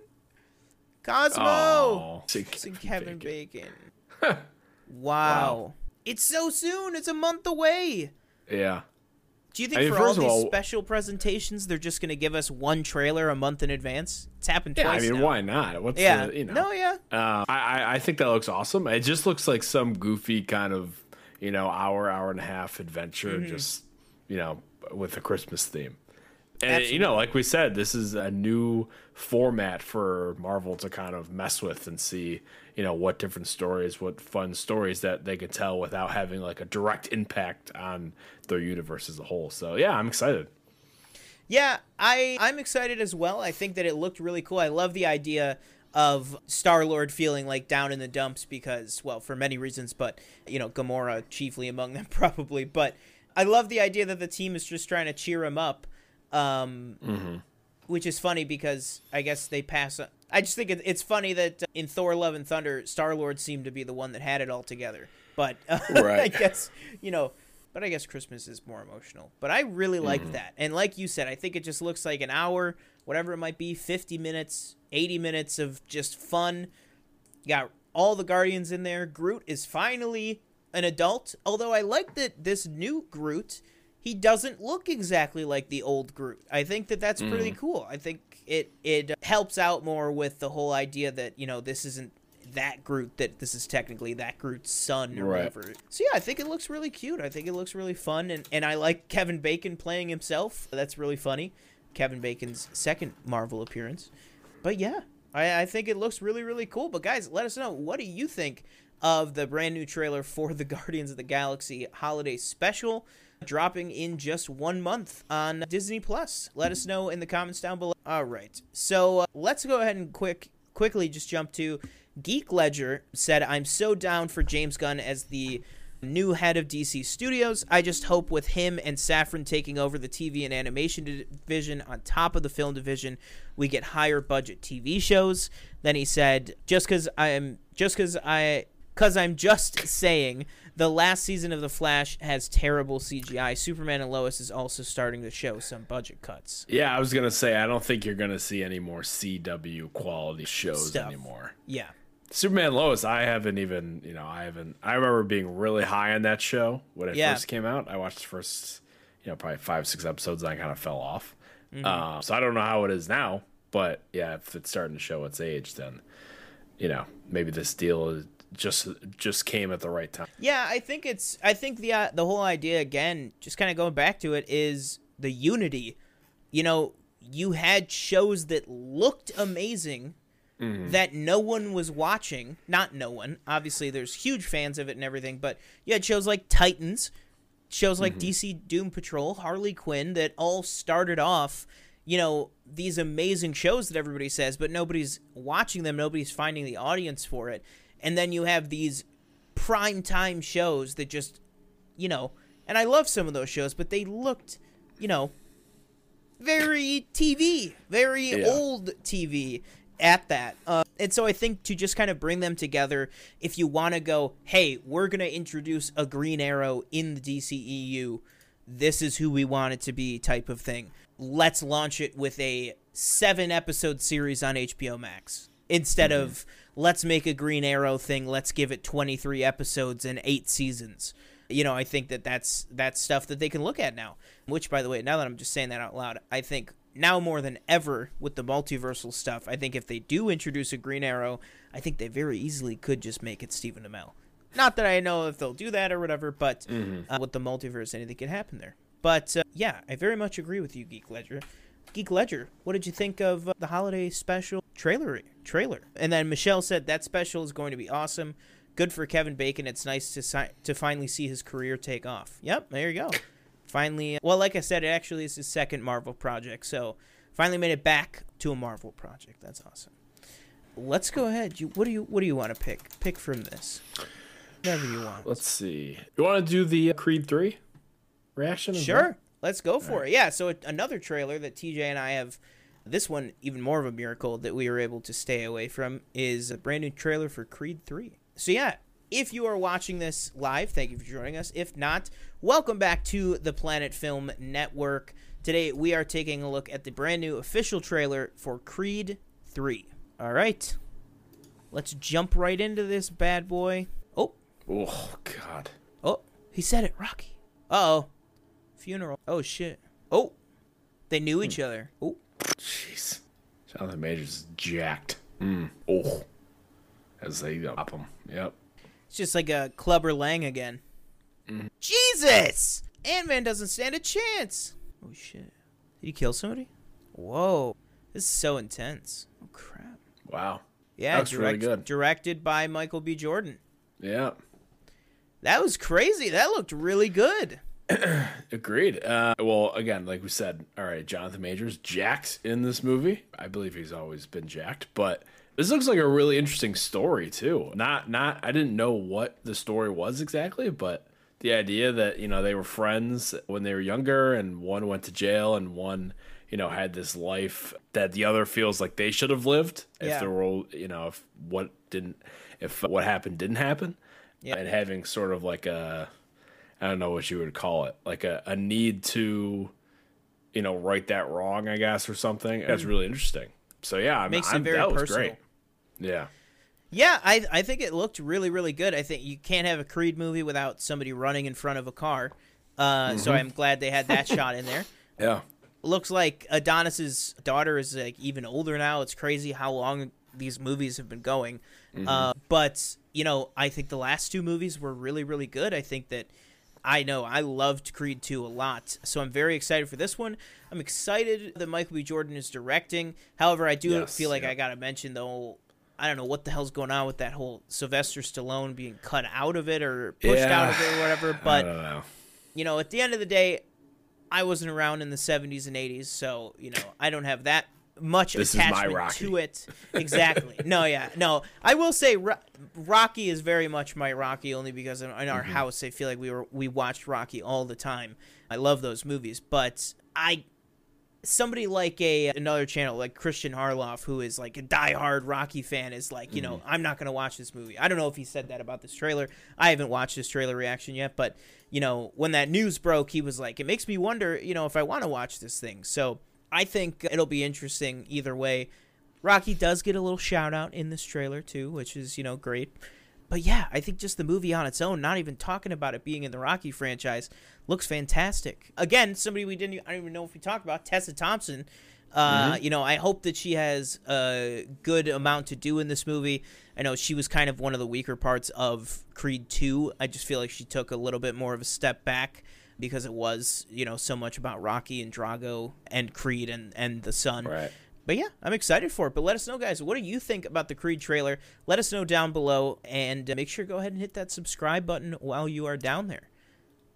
Cosmo. Oh, It's in Kevin Bacon. (laughs) wow. It's so soon. It's a month away. Yeah. Do you think I mean, for all these all- special presentations, they're just going to give us one trailer a month in advance? It's happened Yeah, I mean, now. why not? What's Yeah. the, you know? No, yeah. Uh, I, I I think that looks awesome. It just looks like some goofy kind of you know hour hour and a half adventure, Mm-hmm. just you know with a Christmas theme. And you know, like we said, this is a new format for Marvel to kind of mess with and see you know what different stories, what fun stories that they could tell without having like a direct impact on their universe as a whole. So yeah, I'm excited. Yeah, I I'm excited as well. I think that it looked really cool. I love the idea of Star Lord feeling like down in the dumps because, well, for many reasons, but you know, Gamora chiefly among them (laughs) probably. But I love the idea that the team is just trying to cheer him up, um, which is funny because I guess they pass. I just think it, it's funny that uh, in Thor: Love and Thunder, Star Lord seemed to be the one that had it all together. But uh, (laughs) I guess you know but I guess Christmas is more emotional. But I really like that. And like you said, I think it just looks like an hour, whatever it might be, 50 minutes, 80 minutes of just fun. You got all the Guardians in there. Groot is finally an adult. Although I like that this new Groot, he doesn't look exactly like the old Groot. I think that that's pretty mm. cool. I think it it helps out more with the whole idea that, you know, this isn't that Groot that this is technically that Groot's son or Right. whatever. So yeah, I think it looks really cute. I think it looks really fun and and I like Kevin Bacon playing himself. That's really funny. Kevin Bacon's second Marvel appearance. But yeah, I, I think it looks really, really cool. But guys, let us know what do you think of the brand new trailer for the (laughs) Guardians of the Galaxy holiday special dropping in just one month on Disney Plus. Let us know in the comments down below. All right, so uh, let's go ahead and quick quickly just jump to Geek Ledger said, "I'm so down for James Gunn as the." New head of DC Studios. I just hope with him and Safran taking over the TV and animation division on top of the film division, we get higher budget TV shows. Then he said, "Just because I'm just because I because I'm just saying the last season of The Flash has terrible CGI. Superman and Lois is also starting to show some budget cuts. Yeah, I was gonna say I don't think you're gonna see any more CW quality shows Stuff. anymore. Yeah, Superman Lois, I haven't even, you know, I haven't. I remember being really high on that show when it Yeah. first came out. I watched the first, you know, probably five, six episodes, and I kind of fell off. Mm-hmm. Uh, so I don't know how it is now, but yeah, if it's starting to show its age, then you know maybe this deal is just just came at the right time. yeah. I think it's. I think the uh, the whole idea again, just kind of going back to it, is the unity. You know, you had shows that looked amazing. That no one was watching. Not no one. Obviously, there's huge fans of it and everything. But you had shows like Titans, shows like DC Doom Patrol, Harley Quinn that all started off, you know, these amazing shows that everybody says, but nobody's watching them, nobody's finding the audience for it. And then you have these prime time shows that just, you know, and I love some of those shows, but they looked, you know, very TV, very Yeah. old TV at that. Uh, and so I think to just kind of bring them together, if you want to go, hey, we're going to introduce a Green Arrow in the DCEU, this is who we want it to be type of thing. Let's launch it with a seven episode series on HBO Max instead of let's make a Green Arrow thing, let's give it 23 episodes and eight seasons you know, I think that that's that's stuff that they can look at now. Which, by the way, now that I'm just saying that out loud, I think now more than ever with the multiversal stuff, I think if they do introduce a Green Arrow, I think they very easily could just make it Stephen Amell. Not that I know if they'll do that or whatever, but uh, with the multiverse, anything can happen there. But uh, yeah, I very much agree with you, Geek Ledger. Geek Ledger, what did you think of uh, the holiday special trailer? Trailer, and then Michelle said that special is going to be awesome. Good for Kevin Bacon. It's nice to si- to finally see his career take off. Yep, there you go. Finally, well, like I said, it actually is his second Marvel project, so finally made it back to a Marvel project. That's awesome. Let's go ahead. You, what do you what do you want to pick? Pick from this. Whatever you want. Let's see. You want to do the uh, Creed three reaction? Sure. Let's go for it. Yeah, so it, another trailer that TJ and I have this one even more of a miracle that we were able to stay away from is a brand new trailer for Creed 3. So yeah, if you are watching this live, thank you for joining us. If not, welcome back to the Planet Film Network. Today we are taking a look at the brand new official trailer for Creed 3. All right, let's jump right into this bad boy. Oh, Oh God. oh, he said it, Rocky. Uh oh, funeral. Oh shit. Oh, they knew each other. Oh, Jeez. Jonathan Majors is jacked. Mm. Oh. As they pop him. Yep. it's just like a Clubber Lang again. Jesus! Ant Man doesn't stand a chance. Oh shit. Did he kill somebody? Whoa, this is so intense. Oh crap. Wow. Yeah, That's really good. Directed by Michael B. Jordan. Yeah. That was crazy. That looked really good. (clears throat) Agreed. Uh, well, again, like we said, all right, Jonathan Majors jacked in this movie. I believe he's always been jacked, but this looks like a really interesting story too. Not, not. I didn't know what the story was exactly, but the idea that you know they were friends when they were younger, and one went to jail, and one, you know, had this life that the other feels like they should have lived if Yeah. there were, you know, if what didn't, if what happened didn't happen, Yeah. and having sort of like a I don't know what you would call it, like a, a need to, you know, right that wrong, I guess, or something. That's really interesting. So yeah, I'm, Mm. Makes I'm, it very that was personal. great. Yeah, Yeah, I I think it looked really really good. I think you can't have a Creed movie without somebody running in front of a car. Uh, So Mm-hmm. I'm glad they had that (laughs) shot in there. yeah, Looks like Adonis's daughter is like even older now. It's crazy how long these movies have been going. Mm-hmm. Uh, but you know, I think the last two movies were really really good. I think that I know I loved Creed 2 a lot, so I'm very excited for this one. I'm excited that Michael B. Jordan is directing. However, I do Yes, feel like yeah. I gotta mention the whole. I don't know what the hell's going on with that whole Sylvester Stallone being cut out of it or pushed out of it or whatever. I But don't know. you know, at the end of the day, I wasn't around in the 70s and 80s, so you know, I don't have that much This attachment to it. Exactly. (laughs) no, yeah, no. I will say Ro- Rocky is very much my Rocky, only because in, in our Mm-hmm. house, I feel like we were we watched Rocky all the time. I love those movies, but I somebody like a another channel like Christian Harloff who is like a diehard Rocky fan is like, you know, I'm not going to watch this movie. I don't know if he said that about this trailer. I haven't watched this trailer reaction yet, but you know, when that news broke, he was like, it makes me wonder, you know, if I want to watch this thing. So, I think it'll be interesting either way. Rocky does get a little shout out in this trailer too, which is, you know, great. But yeah, I think just the movie on its own, not even talking about it being in the Rocky franchise, looks fantastic. Again, somebody we didn't, I don't even know if we talked about, Tessa Thompson. Uh, You know, I hope that she has a good amount to do in this movie. I know she was kind of one of the weaker parts of Creed 2. I just feel like she took a little bit more of a step back because it was, you know, so much about Rocky and Drago and Creed and, and the son. Right. But yeah, I'm excited for it. But let us know, guys, what do you think about the Creed trailer? Let us know down below, and uh, make sure to go ahead and hit that subscribe button while you are down there.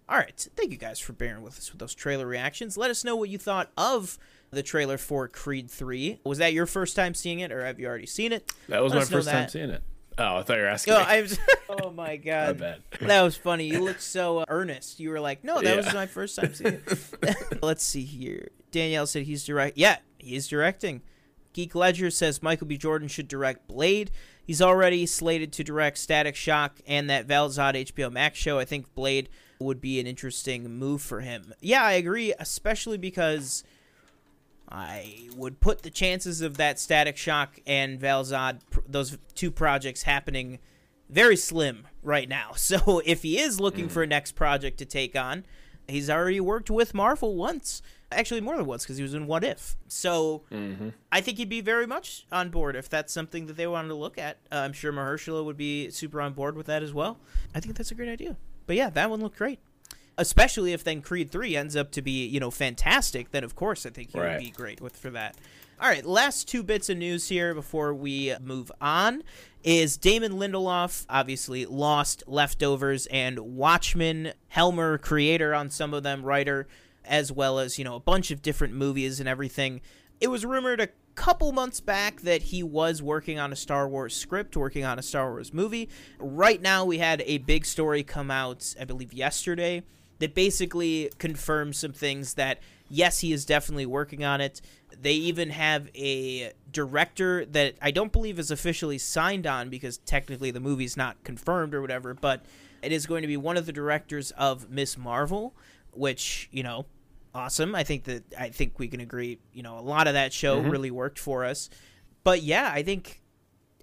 All right, thank you guys for bearing with us with those trailer reactions. Let us know what you thought of the trailer for Creed 3. Was that your first time seeing it, or have you already seen it? That was Let my first time seeing it. Oh, I thought you were asking. Oh, me. I was, (laughs) oh my My god, bad. that was funny. You looked so uh, earnest. You were like, "No, that was my first time seeing it." (laughs) (laughs) Let's see here. Danielle said he's direct. Yeah, he is directing. Geek Ledger says Michael B. Jordan should direct Blade. He's already slated to direct Static Shock and that Val-Zod HBO Max show. I think Blade would be an interesting move for him. Yeah, I agree, especially because I would put the chances of that Static Shock and Val-Zod, pr- those two projects happening, very slim right now. (laughs) So if he is looking for a next project to take on, he's already worked with Marvel once. Actually, more than once because he was in What If. So I think he'd be very much on board if that's something that they wanted to look at. Uh, I'm sure Mahershala would be super on board with that as well. I think that's a great idea. But yeah, that one looked great. Especially if then Creed 3 ends up to be, you know, fantastic, then of course I think he Right. would be great with for that. All right, last two bits of news here before we move on is Damon Lindelof, obviously Lost, Leftovers, and Watchmen, Helmer, creator on some of them, writer, as well as, you know, a bunch of different movies and everything. It was rumored a couple months back that he was working on a Star Wars script, working on a Star Wars movie. Right now, we had a big story come out, I believe, yesterday that basically confirms some things that yes he is definitely working on it. They even have a director that i don't believe is officially signed on because technically the movie's not confirmed or whatever but it is going to be one of the directors of miss marvel which you know awesome. I think that i think we can agree you know a lot of that show mm-hmm. really worked for us. But yeah i think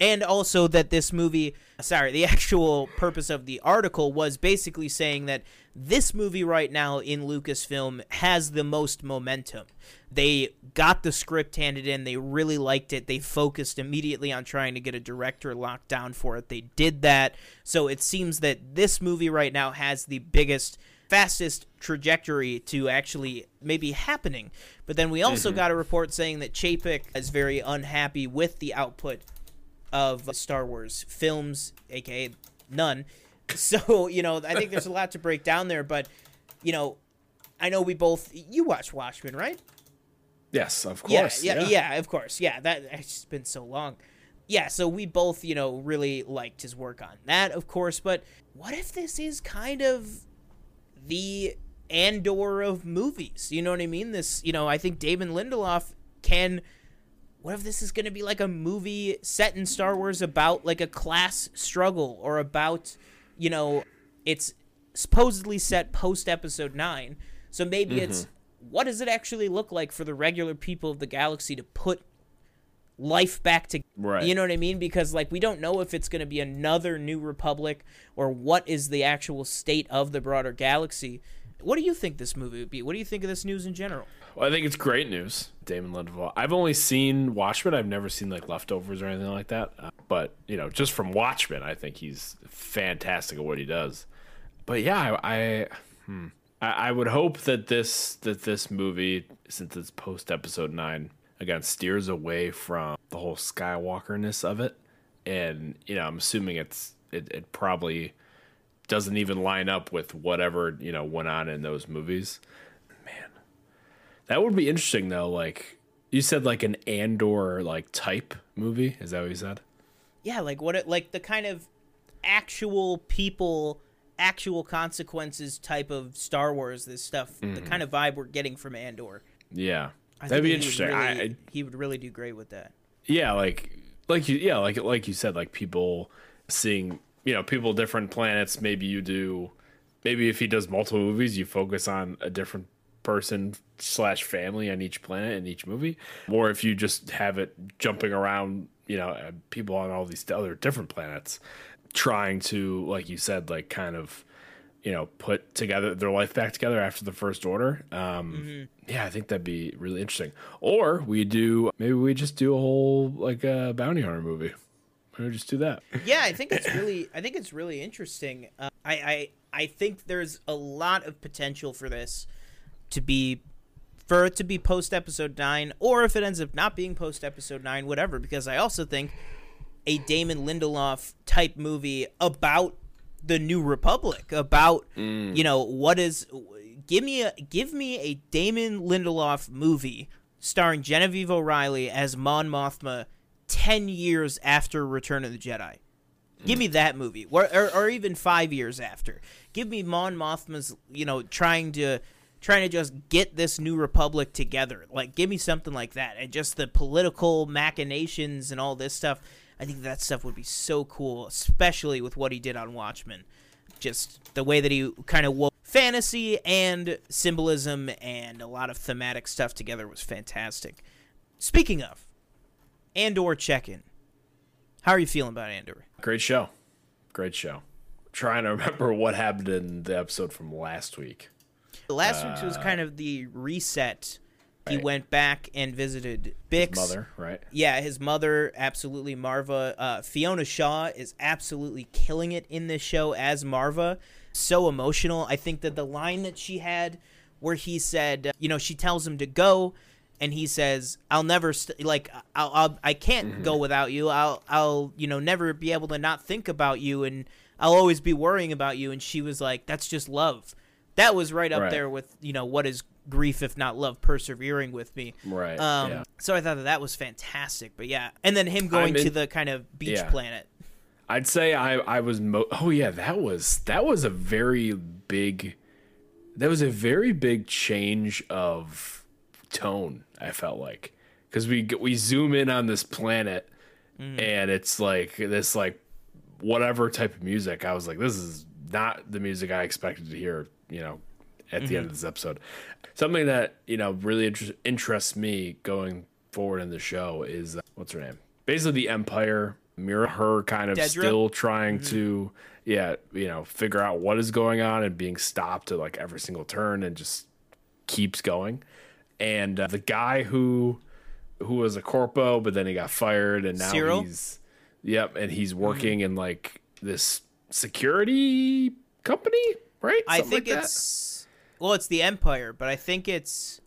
and also that this movie sorry the (laughs) actual purpose of the article was basically saying that this movie right now in lucasfilm has the most momentum. They got the script handed in. They really liked it. They focused immediately on trying to get a director locked down for it. They did that. So it seems that this movie right now has the biggest fastest trajectory to actually maybe happening. But then we also mm-hmm. got a report saying that chapek is very unhappy with the output of Star Wars films, aka none. (laughs) So, you know, I think there's a lot to break down there, but you know, I know we both you watch Watchmen, right? Yes, of Yeah, course. yeah, yeah, of course. Yeah, that it's just been so long. Yeah, so we both, you know, really liked his work on that, of course, but what if this is kind of the Andor of movies? You know what I mean? This, you know, I think Damon Lindelof can what if this is going to be like a movie set in Star Wars about like a class struggle or about, you know, it's supposedly set post episode 9. So maybe mm-hmm. it's what does it actually look like for the regular people of the galaxy to put life back to Right. you know what i mean because like we don't know if it's going to be another new republic or what is the actual state of the broader galaxy what do you think this movie would be what do you think of this news in general Well, I think it's great news, Damon Lindelof. I've only seen Watchmen. I've never seen like Leftovers or anything like that. Uh, but you know, just from Watchmen, I think he's fantastic at what he does. But yeah, I I, hmm, I, I would hope that this that this movie, since it's post Episode Nine, again steers away from the whole Skywalkerness of it, and you know, I'm assuming it's it, it probably doesn't even line up with whatever you know went on in those movies. Man, that would be interesting though. Like you said, like an Andor like type movie. Is that what you said? yeah like what it like the kind of actual people actual consequences type of star wars this stuff the mm-hmm. kind of vibe we're getting from andor Yeah, I that'd be think he would interesting. really- I, I, he would really do great with that yeah, like like you yeah like like you said, like people seeing you know people different planets. Maybe you do. Maybe if he does multiple movies, you focus on a different person slash family on each planet in each movie, or if you just have it jumping around, you know, uh, people on all these other different planets, trying to, like you said, like kind of, you know, put together their life back together after the first order. Um, Yeah, I think that'd be really interesting. Or we do maybe we just do a whole like a bounty hunter movie. Maybe we just do that. yeah i think it's really i think it's really interesting uh, I, I i think there's a lot of potential for this to be for it to be post episode 9 or if it ends up not being post episode 9 whatever because i also think a damon lindelof type movie about the new republic about you know what is give me a give me a damon lindelof movie starring genevieve o'reilly as mon mothma 10 years after return of the jedi Give me that movie, or, or, or even five years after. Give me Mon Mothma's, you know, trying to trying to just get this new republic together. Like, give me something like that, and just the political machinations and all this stuff. I think that stuff would be so cool, especially with what he did on Watchmen. Just the way that he kind of wove fantasy and symbolism and a lot of thematic stuff together was fantastic. Speaking of, Andor check-in. How are you feeling about Andor? Great show. Great show. trying to (laughs) remember what happened in the episode from last week. The Last week was kind of the reset. He Right. went back and visited Bix. Mother, right? Yeah, his mother, absolutely Marva. Uh, Fiona Shaw is absolutely killing it in this show as Marva. So emotional. I think that the line that she had, where he said, uh, you know, she tells him to go, and he says, "I'll never st- like, I'll, I'll I can't go without you. I'll, I'll, you know, never be able to not think about you, and I'll always be worrying about you." And she was like, "That's just love." That was right up Right. there with you know what is grief if not love persevering with me. Right. Um, yeah. So I thought that that was fantastic. But yeah, and then him going I'm to the kind of beach Yeah. planet. I'd say I I was mo- oh yeah that was that was a very big that was a very big change of tone I felt like. Because we we zoom in on this planet mm. and it's like this like whatever type of music I was like this is not the music I expected to hear you know at the end mm-hmm. of this episode. Something that you know really inter- interests me going forward in the show is uh, what's her name? Basically the empire mirror her kind of Dedra? still trying mm-hmm. to yeah you know figure out what is going on and being stopped at like every single turn and just keeps going and uh, the guy who who was a corpo but then he got fired and now Syril? he's yep and he's working in like this security company right I think like that? it's well, it's the Empire, but I think it's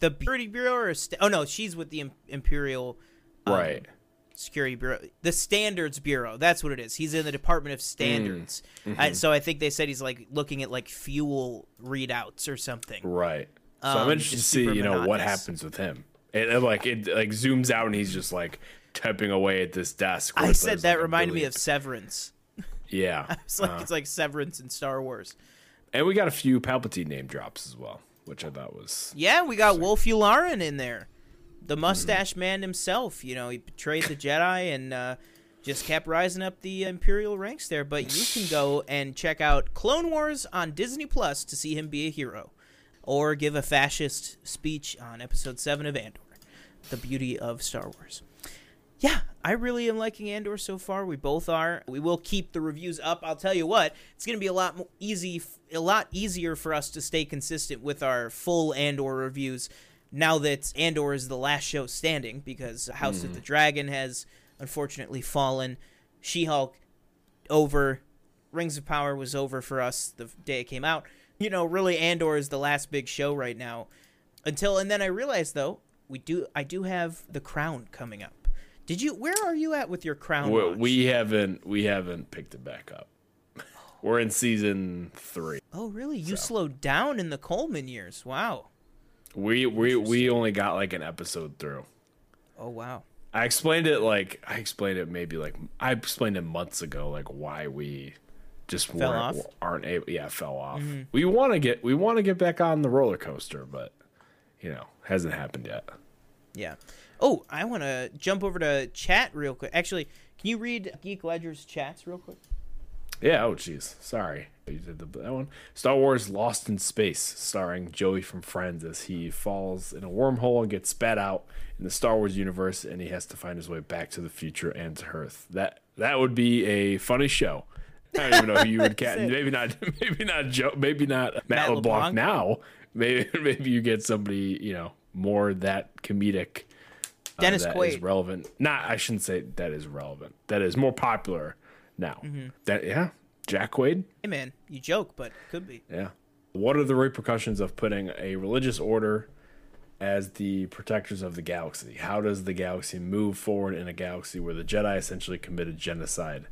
the Security Bureau or st- oh no, she's with the Im- Imperial um, right Security Bureau, the Standards Bureau. That's what it is. He's in the Department of Standards. Mm-hmm. So I think they said he's like looking at like fuel readouts or something. Right. So I'm Um, interested to see, you know, what happens with him. And like it like zooms out and he's just like typing away at this desk. I said that a reminded me of Severance. yeah. (laughs) It's like Uh, it's like Severance in Star Wars. and we got a few Palpatine name drops as well, which I thought was Yeah, we got Wolf Yularen in there, the Mm-hmm. mustache man himself. You know, he betrayed the Jedi and uh, just kept rising up the Imperial ranks there. But you can go and check out Clone Wars on Disney Plus to see him be a hero, or give a fascist speech on Episode Seven of Andor, the beauty of Star Wars. Yeah, I really am liking Andor so far. We both are. We will keep the reviews up. I'll tell you what, it's going to be a lot mo- easy, a lot easier for us to stay consistent with our full Andor reviews now that Andor is the last show standing because House of mm-hmm. the Dragon has unfortunately fallen. She-Hulk over. Rings of Power was over for us the day it came out. You know, really Andor is the last big show right now. Until and then I realized though, we do I do have The Crown coming up. Did you where are you at with your Crown? we, haven't we haven't picked it back up. Oh. We're in season three. Oh, really? You So. slowed down in the Coleman years. Wow. We we we only got like an episode through. Oh, wow. I explained it like I explained it maybe like I explained it months ago like why we just Fell weren't, off? Mm-hmm. aren't able yeah fell off. We want to get we want to get back on the roller coaster, but you know hasn't happened yet. Yeah. Oh, I want to jump over to chat real quick. Actually, can you read Geek Ledger's chats real quick? Yeah. Oh jeez. Sorry. You did the, that one. Star Wars Lost in Space, starring Joey from Friends, as he falls in a wormhole and gets spat out in the Star Wars universe, and he has to find his way back to the future and to Earth. That that would be a funny show. I don't even know who you would (laughs) cat. Maybe not. (laughs) Maybe not Joe. Maybe not Matt, Matt LeBlanc, LeBlanc? now. Maybe (laughs) maybe you get somebody you know more that comedic. uh, Dennis that Quaid. Is relevant. Not. I shouldn't say that is relevant. That is more popular now. Mm-hmm. That yeah. Jack Quaid. Hey, man, you joke, but could be. Yeah. What are the repercussions of putting a religious order as the protectors of the galaxy? How does the galaxy move forward in a galaxy where the Jedi essentially committed genocide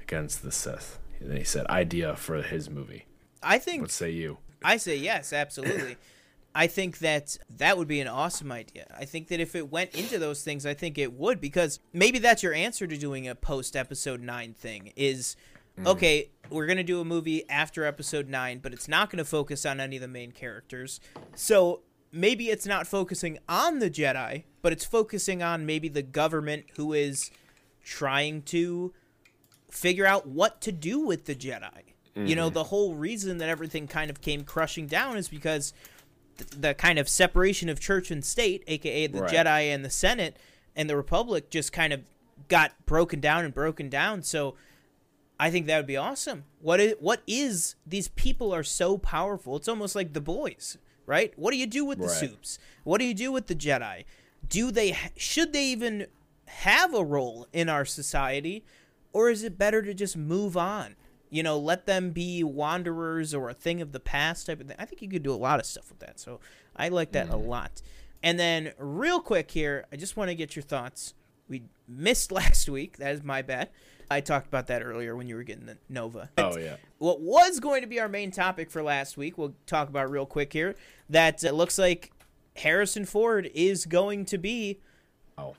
against the Sith? And then he said, idea for his movie. I think What say you? I say yes, absolutely. (coughs) I think that that would be an awesome idea. I think that if it went into those things, I think it would because maybe that's your answer to doing a post episode 9 thing is mm. okay, we're going to do a movie after episode 9, but it's not going to focus on any of the main characters. So maybe it's not focusing on the Jedi, but it's focusing on maybe the government who is trying to figure out what to do with the Jedi. You know, mm-hmm. the whole reason that everything kind of came crushing down is because th- the kind of separation of church and state, aka the Right. Jedi and the Senate and the Republic, just kind of got broken down and broken down. So I think that would be awesome. What is what is these people are so powerful? It's almost like the boys, right? What do you do with the Right. soups? What do you do with the Jedi? Do they should they even have a role in our society or is it better to just move on? You know, let them be wanderers or a thing of the past type of thing. I think you could do a lot of stuff with that. So I like that a lot. And then, real quick here, I just want to get your thoughts. We missed (laughs) last week. That is my bad. I talked about that earlier when you were getting the Nova. Oh, yeah. What was going to be our main topic for last week, we'll talk about real quick here. That uh, looks like Harrison Ford is going to be Oh.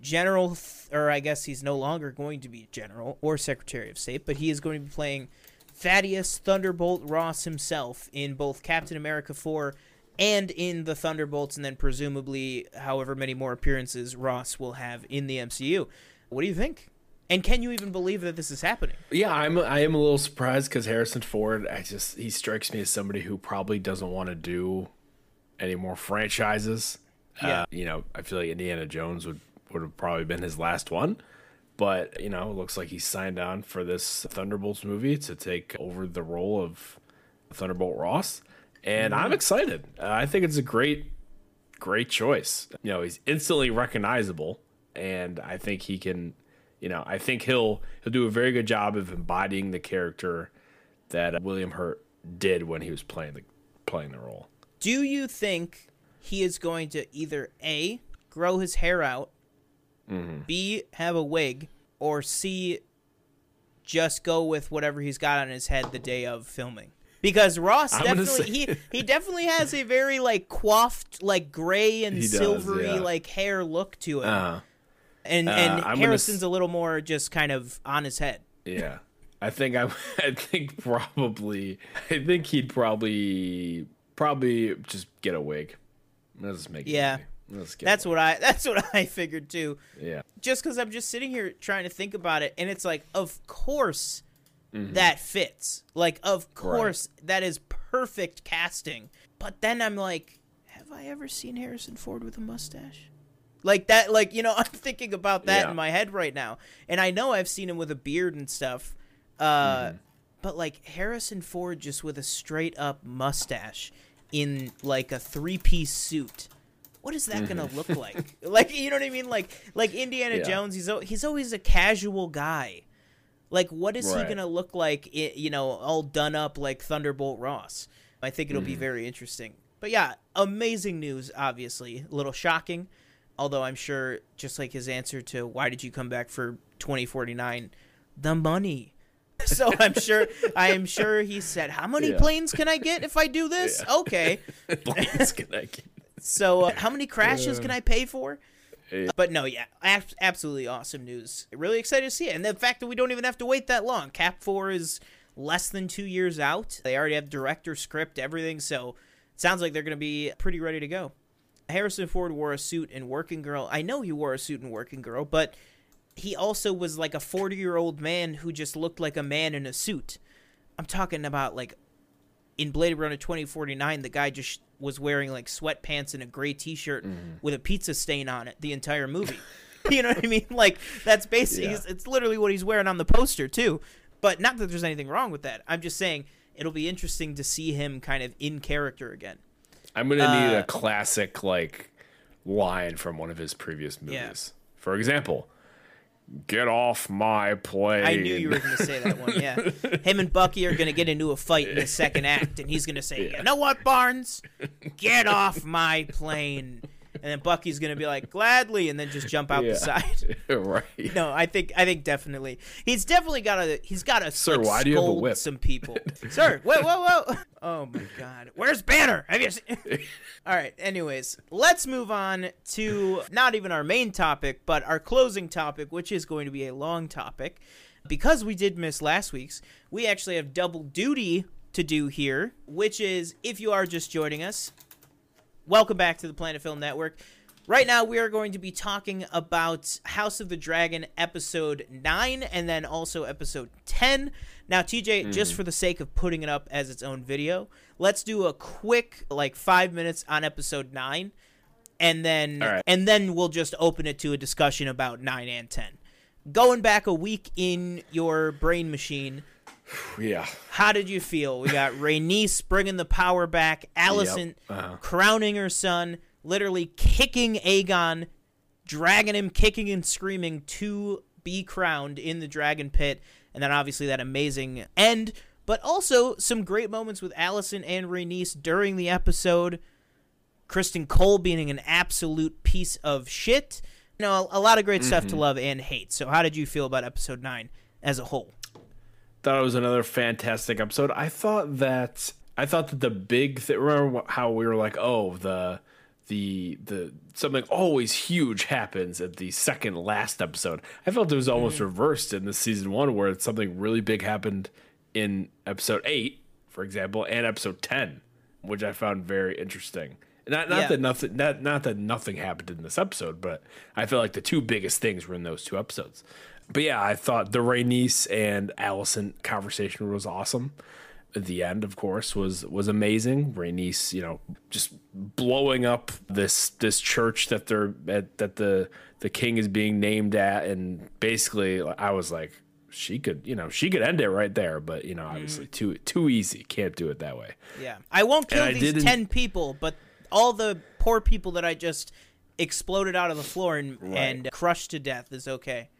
General, th- or I guess he's no longer going to be general or secretary of state, but he is going to be playing Thaddeus Thunderbolt Ross himself in both Captain America 4 and in the Thunderbolts, and then presumably however many more appearances Ross will have in the MCU. What do you think? And can you even believe that this is happening? Yeah, I'm I am a little surprised because Harrison Ford, I just he strikes me as somebody who probably doesn't want to do any more franchises. Yeah. Uh, you know, I feel like Indiana Jones would would have probably been his last one. But you know, it looks like he signed on for this Thunderbolts movie to take over the role of Thunderbolt Ross, and I'm excited. Uh, I think it's a great, great choice. You know, he's instantly recognizable, and I think he can. You know, I think he'll he'll do a very good job of embodying the character that William Hurt did when he was playing the playing the role. Do you think he is going to either A, grow his hair out, Mm-hmm. B, have a wig, or C, just go with whatever he's got on his head the day of filming? Because Ross I'm definitely say- he (laughs) he definitely has a very like coiffed like gray and He does, silvery yeah. like hair look to him. Uh, and uh, and I'm Harrison's s- a little more just kind of on his head. Yeah. I think I (laughs) I think probably I think he'd probably probably just get a wig. Let's make it Yeah. easy. That's one. what I (laughs) that's what I figured too. Yeah. just because I'm just sitting here trying to think about it, and it's like, of course Mm-hmm. that fits. Like, of course that is perfect casting. But then I'm like, have I ever seen Harrison Ford with a mustache? Like that, like you know, (laughs) I'm thinking about that Yeah. in my head right now, and I know I've seen him with a beard and stuff. Uh, Mm-hmm. but like Harrison Ford just with a straight up mustache in like a three piece suit. What is that gonna look like? (laughs) Like you know what I mean? Like like Indiana Mm-hmm. Yeah. Jones, he's he's always a casual guy. Like what is he gonna look like? you know, all done up like Thunderbolt Ross. I think it'll Mm-hmm. be very interesting. But yeah, amazing news. Obviously, a little shocking, although I'm sure just like his answer to why did you come back for 2049, the money. (laughs) So I'm sure I am sure he said, "How many Yeah. planes can I get if I do (laughs) this?" Okay. Planes connect. So, uh, how many crashes can I pay for? Yeah. But no, yeah, ab- absolutely awesome news. Really excited to see it, and the fact that we don't even have to wait that long. Cap Four is less than two years out. They already have director, script, everything. So, it sounds like they're going to be pretty ready to go. Harrison Ford wore a suit in Working Girl. I know he wore a suit in Working Girl, but he also was like a 40 year old man who just looked like a man in a suit. I'm talking about like in Blade Runner 2049, the guy just was wearing like sweatpants and a gray T-shirt Mm-hmm. with a pizza stain on it the entire movie. (laughs) you know what I mean? (laughs) Like that's basically Yeah. it's literally what he's wearing on the poster too. But not that there's anything wrong with that. I'm just saying it'll be interesting to see him kind of in character again. I'm gonna need Uh, a classic like line from one of his previous Yeah. movies. For example, "Get off my plane." I knew you were going to say that one. Yeah, (laughs) him and Bucky are going to get into a fight in the second act, and he's going to say, "You know what, Barnes? Get off my plane." And then Bucky's going to be like, "Gladly," and then just jump out Yeah. the side. (laughs) right. No, I think I think definitely he's definitely got a he's got a Sir, why do you have a whip? some people. Sir, whoa, whoa, whoa! (laughs) Oh my God, where's Banner? Have you seen? (laughs) All right. Anyways, let's move on to not even our main topic, but our closing topic, which is going to be a long topic, because we did miss last week's. We actually have double duty to do here, which is if you are just joining us, welcome back to the Planet Film Network. Right now, we are going to be talking about House of the Dragon episode 9 and then also episode 10. Now, TJ, just Mm. for the sake of putting it up as its own video, let's do a quick, like, five minutes on episode 9. And then, right. and then we'll just open it to a discussion about 9 and 10. Going back a week in your brain machine, Yeah. how did you feel? We got (laughs) Rhaenys bringing the power back, Alicent Uh-huh. crowning her son, literally kicking Aegon, dragging him, kicking and screaming to be crowned in the dragon pit, and then obviously that amazing end. But also some great moments with Alicent and Rhaenys during the episode. Criston Cole being an absolute piece of shit. You know, a, a lot of great stuff to love and hate. So, how did you feel about episode nine as a whole? Thought it was another fantastic episode. I thought that I thought that the big thing. Remember how we were like, oh, the the the something always huge happens at the second last episode. I felt it was almost mm-hmm. reversed in the season one, where it's something really big happened in episode eight, for example, and episode ten, which I found very interesting. Not not Yeah. that nothing not not that nothing happened in this episode, but I feel like the two biggest things were in those two episodes. But yeah, I thought the Rhaenys and Alicent conversation was awesome. The end, of course, was was amazing. Rhaenys, you know, just blowing up this this church that they're at, that the the king is being named at, and basically, I was like, she could, you know, she could end it right there, but you know, obviously, mm. too too easy. Can't do it that way. Yeah, I won't kill I these ten people, but all the poor people that I just exploded out of the floor and and crushed to death is okay.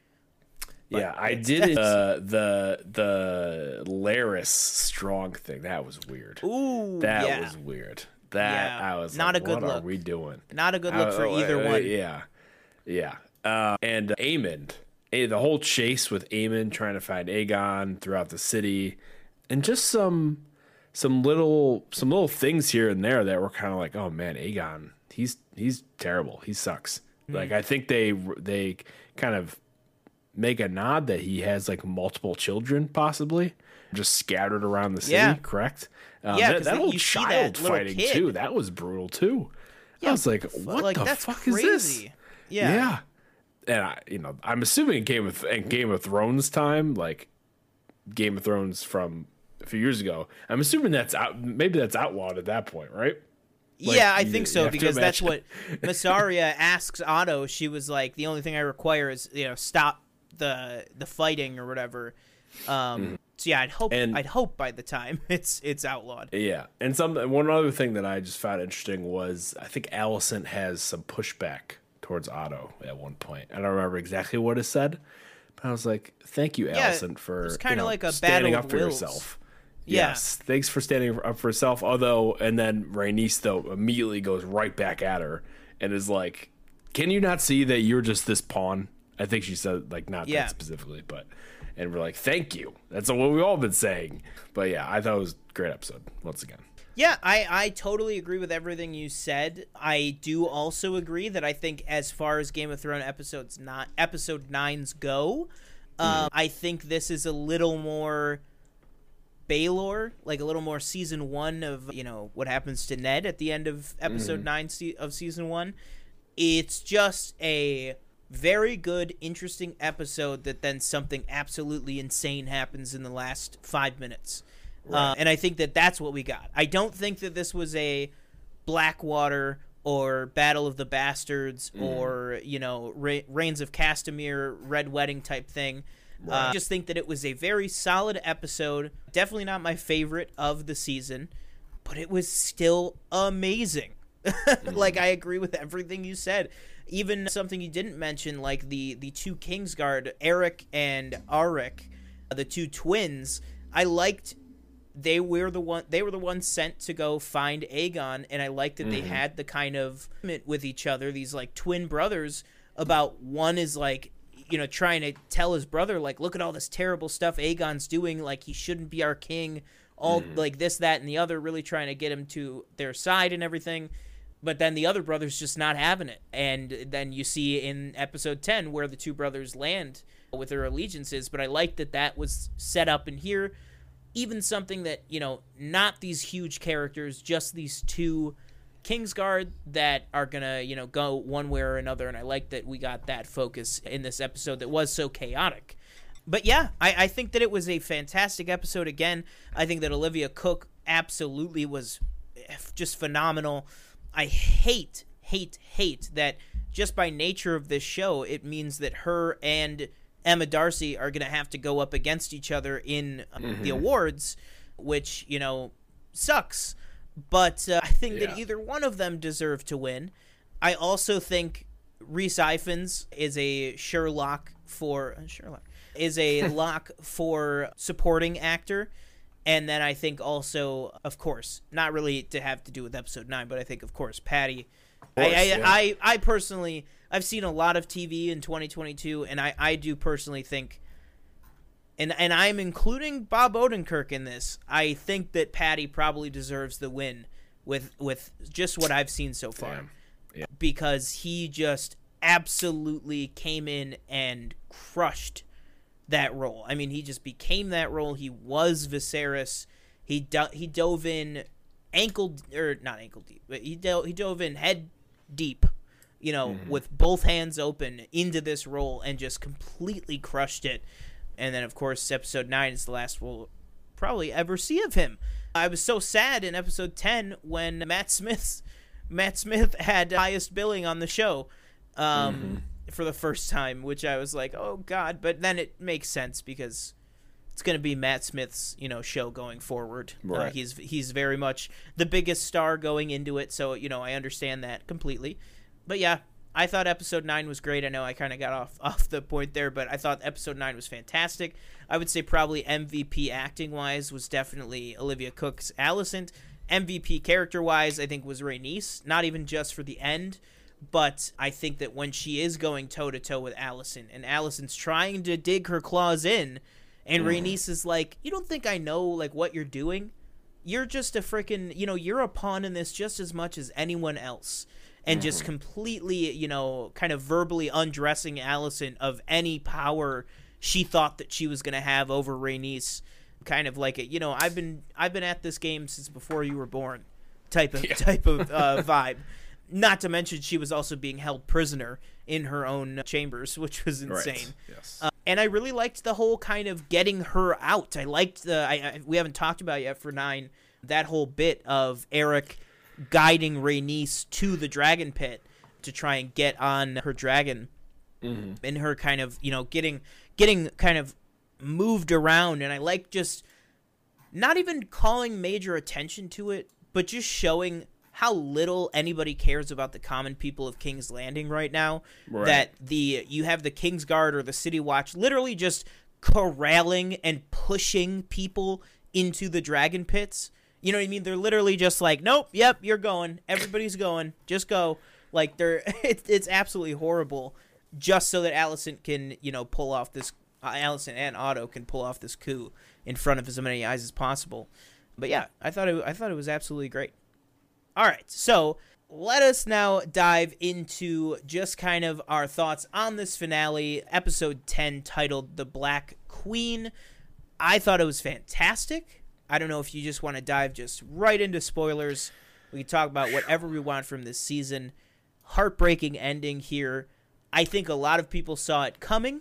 Yeah, I did uh, the the Larys Strong thing. That was weird. Ooh, that yeah. was weird. That Yeah, I was not like, a good what look. are we doing? Not a good look for Uh, either uh, one. Yeah, yeah. Uh, and Aemond, eh, the whole chase with Aemond trying to find Aegon throughout the city, and just some some little some little things here and there that were kind of like, oh man, Aegon, he's he's terrible. He sucks. Hmm. Like I think they they kind of make a nod that he has like multiple children, possibly just scattered around the city. Yeah. Correct. Um, Yeah, that, that you see that child fighting kid. too. That was brutal too. Yeah, I was like, what like the that's fuck crazy. is this? Yeah. Yeah. And I, you know, I'm assuming Game of in Game of Thrones time, like Game of Thrones from a few years ago. I'm assuming that's out. Maybe that's outlawed at that point, right? Like, yeah, I you- think so because that's what Mysaria asks Otto. She was like, "The only thing I require is you know stop the the fighting or whatever." Um, So yeah, I'd hope Mm-hmm. And- I'd hope by the time (laughs) it's it's outlawed. Yeah, and some one other thing that I just found interesting was I think Alicent has some pushback towards Otto at one point. I don't remember exactly what it said, but I was like, "Thank you, Alicent, for kinda know, like a standing up of for wills. yourself." Yeah. Yes, thanks for standing up for herself. Although, and then Rhaenys though immediately goes right back at her and is like, "Can you not see that you're just this pawn?" I think she said like not Yeah. that specifically, but and we're like, "Thank you." That's what we've all been saying. But yeah, I thought it was a great episode once again. Yeah, I, I totally agree with everything you said. I do also agree that I think as far as Game of Thrones episodes not episode nines go, um, I think this is a little more Baelor, like a little more season one of you know what happens to Ned at the end of episode nine se- of season one. It's just a very good, interesting episode that then something absolutely insane happens in the last five minutes. Uh, and I think that that's what we got. I don't think that this was a Blackwater or Battle of the Bastards or you know Ra- Rains of Castamere Red Wedding type thing. Uh, I just think that it was a very solid episode. Definitely not my favorite of the season, but it was still amazing. (laughs) like I agree with everything you said. Even something you didn't mention, like the the two Kingsguard, Erryk and Arryk, the two twins. I liked they were the one they were the ones sent to go find Aegon and I liked that they mm-hmm. had the kind of with each other these like twin brothers about one is like you know trying to tell his brother like look at all this terrible stuff Aegon's doing like he shouldn't be our king all mm-hmm. like this that and the other really trying to get him to their side and everything but then the other brother's just not having it. And then you see in episode 10 where the two brothers land with their allegiances but I like that that was set up in here. Even something that you know not these huge characters just these two kingsguard that are gonna you know go one way or another. And i like that we got that focus in this episode that was so chaotic. But yeah I, I think that it was a fantastic episode. Again i think that Olivia Cooke absolutely was eh, just phenomenal i hate hate hate that just by nature of this show it means that her and Emma Darcy are going to have to go up against each other in um, the awards, which, you know, sucks. But uh, I think that either one of them deserve to win. I also think Rhys Ifans is a Sherlock for uh, Sherlock is a (laughs) lock for supporting actor. And then I think also, of course, not really to have to do with episode nine, but I think, of course, Paddy. course, I, I, yeah. I, I personally, I've seen a lot of TV in 2022, and I, I do personally think, and and I'm including Bob Odenkirk in this. I think that Paddy probably deserves the win with with just what I've seen so far, Damn. Yeah. because he just absolutely came in and crushed that role. I mean, he just became that role. He was Viserys. He do- he dove in ankle or not ankle deep, but he do- he dove in head deep, you know, with both hands open into this role and just completely crushed it. And then of course, episode 9 is the last we'll probably ever see of him. I was so sad in episode 10 when Matt Smith's Matt Smith had highest billing on the show um, Mm-hmm. For the first time, which I was like, oh god. But then it makes sense because it's going to be Matt Smith's you know show going forward. Uh, Right. he's he's very much the biggest star going into it, so you know I understand that completely. But yeah, I thought episode nine was great. I know I kind of got off (laughs) off the point there, but I thought episode nine was fantastic. I would say probably MVP acting wise was definitely Olivia Cooke's Alicent. MVP character wise, I think was Rhaenys. Not even just for the end, but I think that when she is going toe to toe with Alicent, and Alicent's trying to dig her claws in, and Rhaenys is like, "You don't think I know like what you're doing? You're just a freaking, you know, you're a pawn in this just as much as anyone else." And just completely, you know, kind of verbally undressing Alicent of any power she thought that she was going to have over Rhaenys. Kind of like it, you know, I've been I've been at this game since before you were born, type of type of uh, vibe. (laughs) Not to mention she was also being held prisoner in her own chambers, which was insane. Right. Yes. Uh, and I really liked the whole kind of getting her out. I liked the I, I we haven't talked about yet for nine that whole bit of Erryk guiding Rhaenys to the dragon pit to try and get on her dragon, and her kind of you know getting getting kind of moved around. And I like just not even calling major attention to it, but just showing how little anybody cares about the common people of King's Landing right now. Right. That the you have the King's Guard or the City Watch literally just corralling and pushing people into the dragon pits. You know what I mean? They're literally just like, "Nope, yep, you're going. Everybody's going. Just go." Like they're (laughs) it's it's absolutely horrible just so that Alicent can, you know, pull off this uh, Alicent and Otto can pull off this coup in front of as many eyes as possible. But yeah, I thought it I thought it was absolutely great. All right, so let us now dive into just kind of our thoughts on this finale, episode 10, titled The Black Queen. I thought it was fantastic. I don't know if you just want to dive just right into spoilers. We can talk about whatever we want from this season. Heartbreaking ending here. I think a lot of people saw it coming,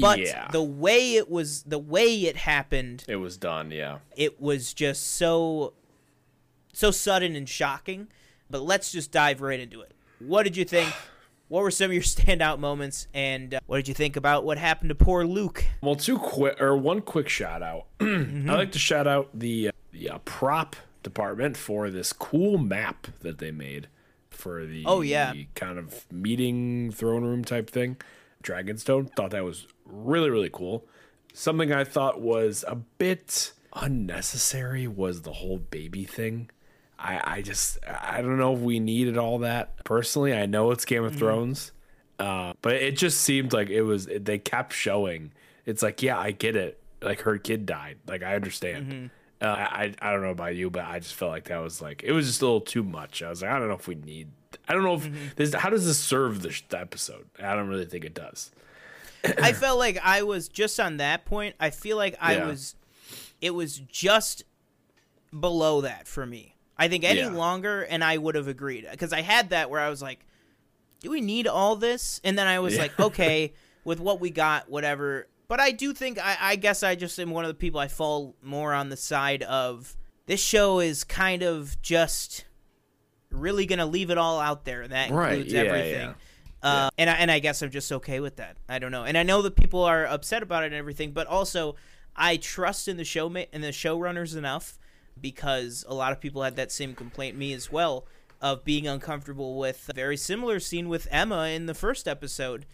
but yeah. the way it was, the way it happened, it was done. Yeah. it was just so so sudden and shocking but let's just dive right into it what did you think (sighs) what were some of your (laughs) standout moments and uh, what did you think about what happened to poor luke Well, two quick or one quick shout out. (clears throat) Mm-hmm. I like to shout out the uh, the uh, prop department for this cool map that they made for the Oh, yeah. kind of meeting throne room type thing. Dragonstone thought that was really really cool. Something I thought was a bit unnecessary was the whole baby thing. I, I just I don't know if we needed all that. Personally, I know it's Game of Thrones, uh, but it just seemed like it was. They kept showing. It's like, yeah, I get it. Like her kid died. Like I understand. Uh, I I don't know about you, but I just felt like that was like it was just a little too much. I was like, I don't know if we need. I don't know if this. How does this serve the, the episode? I don't really think it does. i felt like i was just on that point i feel like i Yeah. was it was just below that for me i think any Yeah. longer and i would have agreed because i had that where i was like do we need all this? And then i was Yeah. like okay with what we got whatever. But i do think I, I guess i just am one of the people i fall more on the side of this show is kind of just really gonna leave it all out there. And that Right, includes yeah, everything. uh, and I, and I guess I'm just okay with that. I don't know, and I know that people are upset about it and everything, but also I trust in the show ma- in the showrunners enough because a lot of people had that same complaint, me as well, of being uncomfortable with a very similar scene with Emma in the first episode,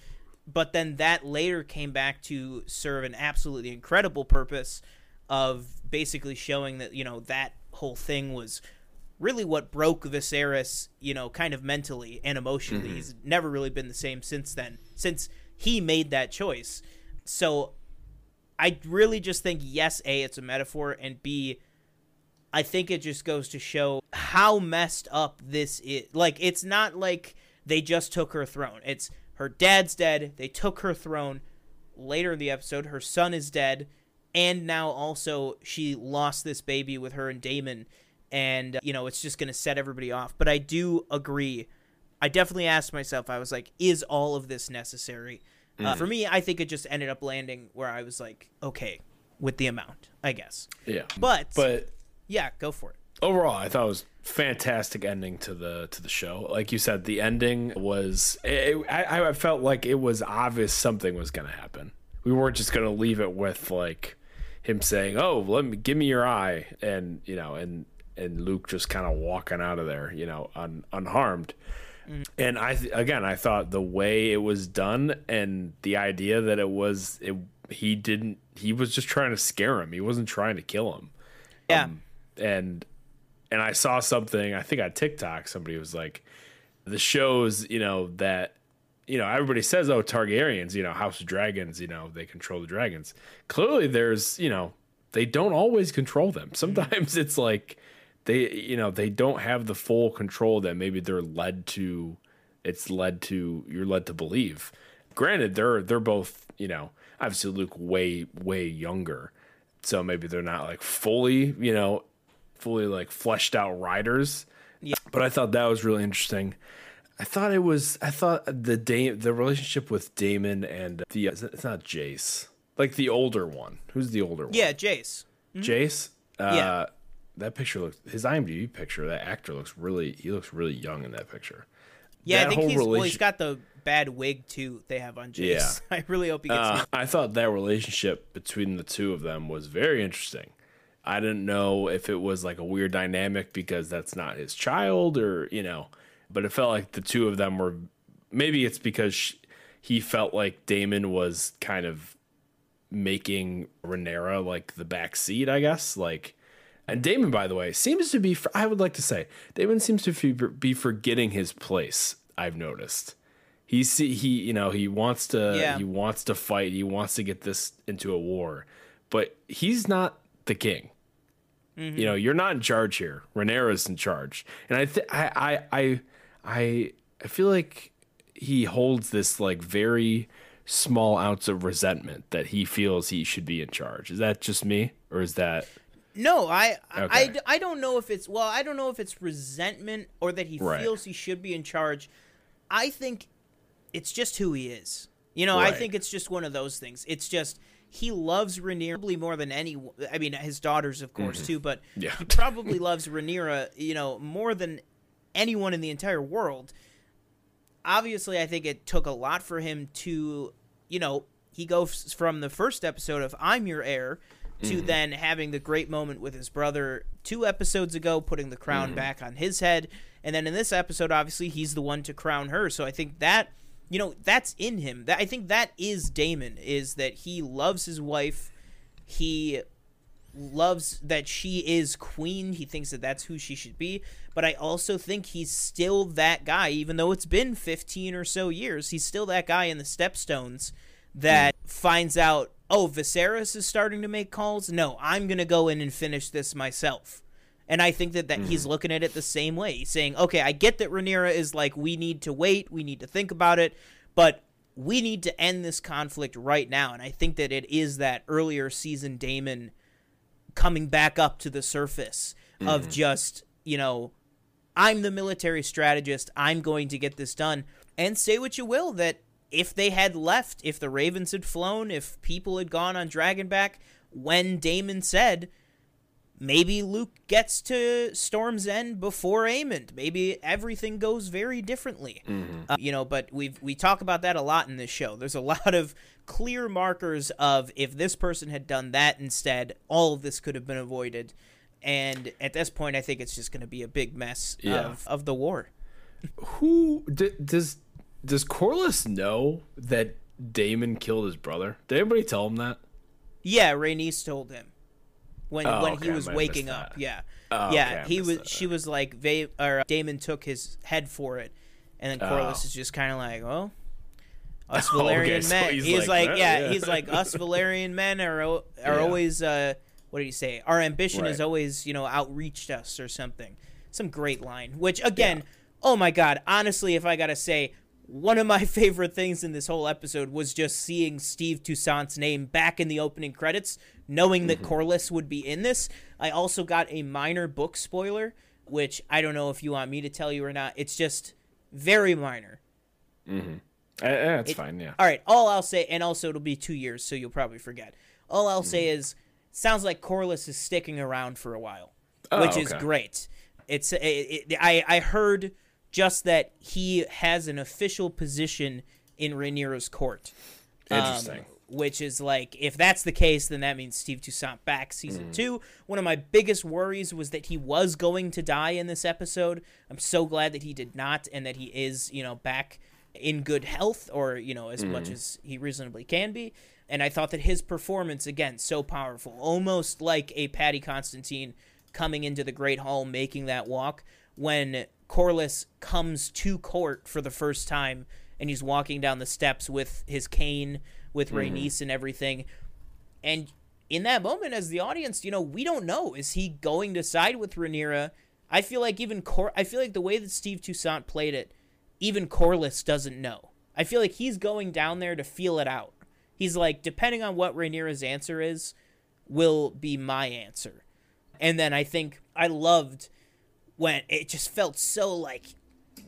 but then that later came back to serve an absolutely incredible purpose of basically showing that you know that whole thing was really what broke Viserys, you know, kind of mentally and emotionally. Mm-hmm. He's never really been the same since then, since he made that choice. So I really just think yes, A, it's a metaphor, and B, I think it just goes to show how messed up this is. Like, it's not like they just took her throne. It's her dad's dead, they took her throne. Later in the episode, her son is dead, and now also she lost this baby with her and Daemon. And you know it's just going to set everybody off. But i do agree. I definitely asked myself i was like is all of this necessary? Uh, for me i think it just ended up landing where i was like okay with the amount i guess. Yeah, but, but yeah go for it overall, I thought it was fantastic ending to the to the show. Like you said, the ending was. It, I I felt like it was obvious something was going to happen. We weren't just going to leave it with like him saying, "Oh, let me give me your eye," and you know, and and Luke just kind of walking out of there, you know, un, unharmed. And I again, I thought the way it was done and the idea that it was it he didn't he was just trying to scare him. He wasn't trying to kill him. Yeah. Um, and and I saw something, I think on TikTok, somebody was like, the shows, you know, that you know, everybody says, oh, Targaryens, you know, House of Dragons, you know, they control the dragons. Clearly there's, you know, they don't always control them. Mm-hmm. Sometimes (laughs) it's like they, you know, they don't have the full control that maybe they're led to it's led to you're led to believe. Granted, they're they're both, you know, obviously Luke way, way younger. So maybe they're not like fully, you know, fully like fleshed out riders. Yeah. But I thought that was really interesting. I thought it was. I thought the Dame, the relationship with Daemon and the it's not Jace, like the older one. Who's the older one? Yeah, Jace. Jace. Uh, Yeah. That picture looks. His IMDb picture. That actor looks really. He looks really young in that picture. Yeah, That I think he's well. He's relation- got the bad wig too. They have on Jace. Yeah. (laughs) I really hope he gets. Uh, I thought that relationship between the two of them was very interesting. I didn't know if it was like a weird dynamic because that's not his child or, you know, but it felt like the two of them were maybe it's because sh he felt like Daemon was kind of making Rhaenyra like the back seat, I guess. Like, and Daemon, by the way, seems to be, I would like to say, Daemon seems to be- be forgetting his place, I've noticed he see he you know he wants to Yeah. he wants to fight he wants to get this into a war but he's not the king Mm-hmm. you know you're not in charge here Rhaenyra's in charge and i th- I, I i i feel like he holds this like very small ounce of resentment that he feels he should be in charge is that just me or is that No, I, I, Okay. I, I don't know if it's well, I don't know if it's resentment or that he Right. feels he should be in charge. I think it's just who he is. You know, I think it's just one of those things. It's just he loves Rhaenyra probably more than any. I mean, his daughters, of course, too, but Mm-hmm. Yeah. he probably loves Rhaenyra, you know, more than anyone in the entire world. Obviously, I think it took a lot for him to, you know, he goes from the first episode of "I'm Your Heir" to then having the great moment with his brother two episodes ago, putting the crown back on his head, and then in this episode, obviously, he's the one to crown her. So I think that, you know, that's in him. That I think that is Daemon is that he loves his wife. He loves that she is queen. He thinks that that's who she should be. But I also think he's still that guy, even though it's been 15 or so years. He's still that guy in the Stepstones that finds out, oh, Viserys is starting to make calls. No, I'm going to go in and finish this myself. And I think that, that he's mm-hmm. looking at it the same way. He's saying, okay, I get that Rhaenyra is like, we need to wait, we need to think about it, but we need to end this conflict right now. And I think that it is that earlier season Daemon coming back up to the surface of mm-hmm. just, you know, I'm the military strategist. I'm going to get this done. And say what you will that if they had left, if the Ravens had flown, if people had gone on Dragonback, when Daemon said, maybe Luke gets to Storm's End before Aemond. Maybe everything goes very differently. Uh, you know, but we've we talk about that a lot in this show. There's a (laughs) lot of clear markers of if this person had done that instead, all of this could have been avoided. And at this point, I think it's just going to be a big mess Yeah. of, of the war. who d- does does Corlys know that Daemon killed his brother did anybody tell him that Yeah, Rhaenys told him when Oh, when okay, he was waking up. that. Yeah, Oh, yeah. okay, he was. that. She was like, Va- or Daemon took his head for it, and then Corlys Oh. is just kind of like, well. (laughs) Us Oh, okay, Velaryon so men. he's He's, like, like, "Uh, yeah, yeah." he's like us (laughs) Velaryon men are are Yeah. always. uh What did he say? Our ambition Right. has always, you know, outreached us or something. Some great line. Which again, oh my god, honestly, if I gotta say, one of my (laughs) favorite things in this whole episode was just seeing Steve Toussaint's name back in the opening credits, knowing that Corlys would be in this. I also got a minor book spoiler, which I don't know if you want me to tell you or not. It's just very minor. Uh, yeah, it's It- fine yeah All right, all I'll say, and also it'll be two years, so you'll probably forget. All I'll say Mm-hmm. is, sounds like Corlys is sticking around for a while. Oh, which is great. It's it, it, I I heard just that he has an official position in Rhaenyra's court. Um, Interesting. which is like, if that's the case, then that means Steve Toussaint back season two. One of my biggest worries was that he was going to die in this episode. I'm so glad that he did not, and that he is, you know, back in good health, or you know, as much as he reasonably can be. And I thought that his performance, again, so powerful, almost like a Paddy Considine coming into the Great Hall, making that walk when Corlys comes to court for the first time and he's walking down the steps with his cane with mm-hmm. Rhaenys and everything. And in that moment, as the audience, you know, we don't know. Is he going to side with Rhaenyra? I feel like even Cor- I feel like the way that Steve Toussaint played it, even Corlys doesn't know. I feel like he's going down there to feel it out. He's like, depending on what Rhaenyra's answer is, will be my answer. And then I think I loved when it just felt so like,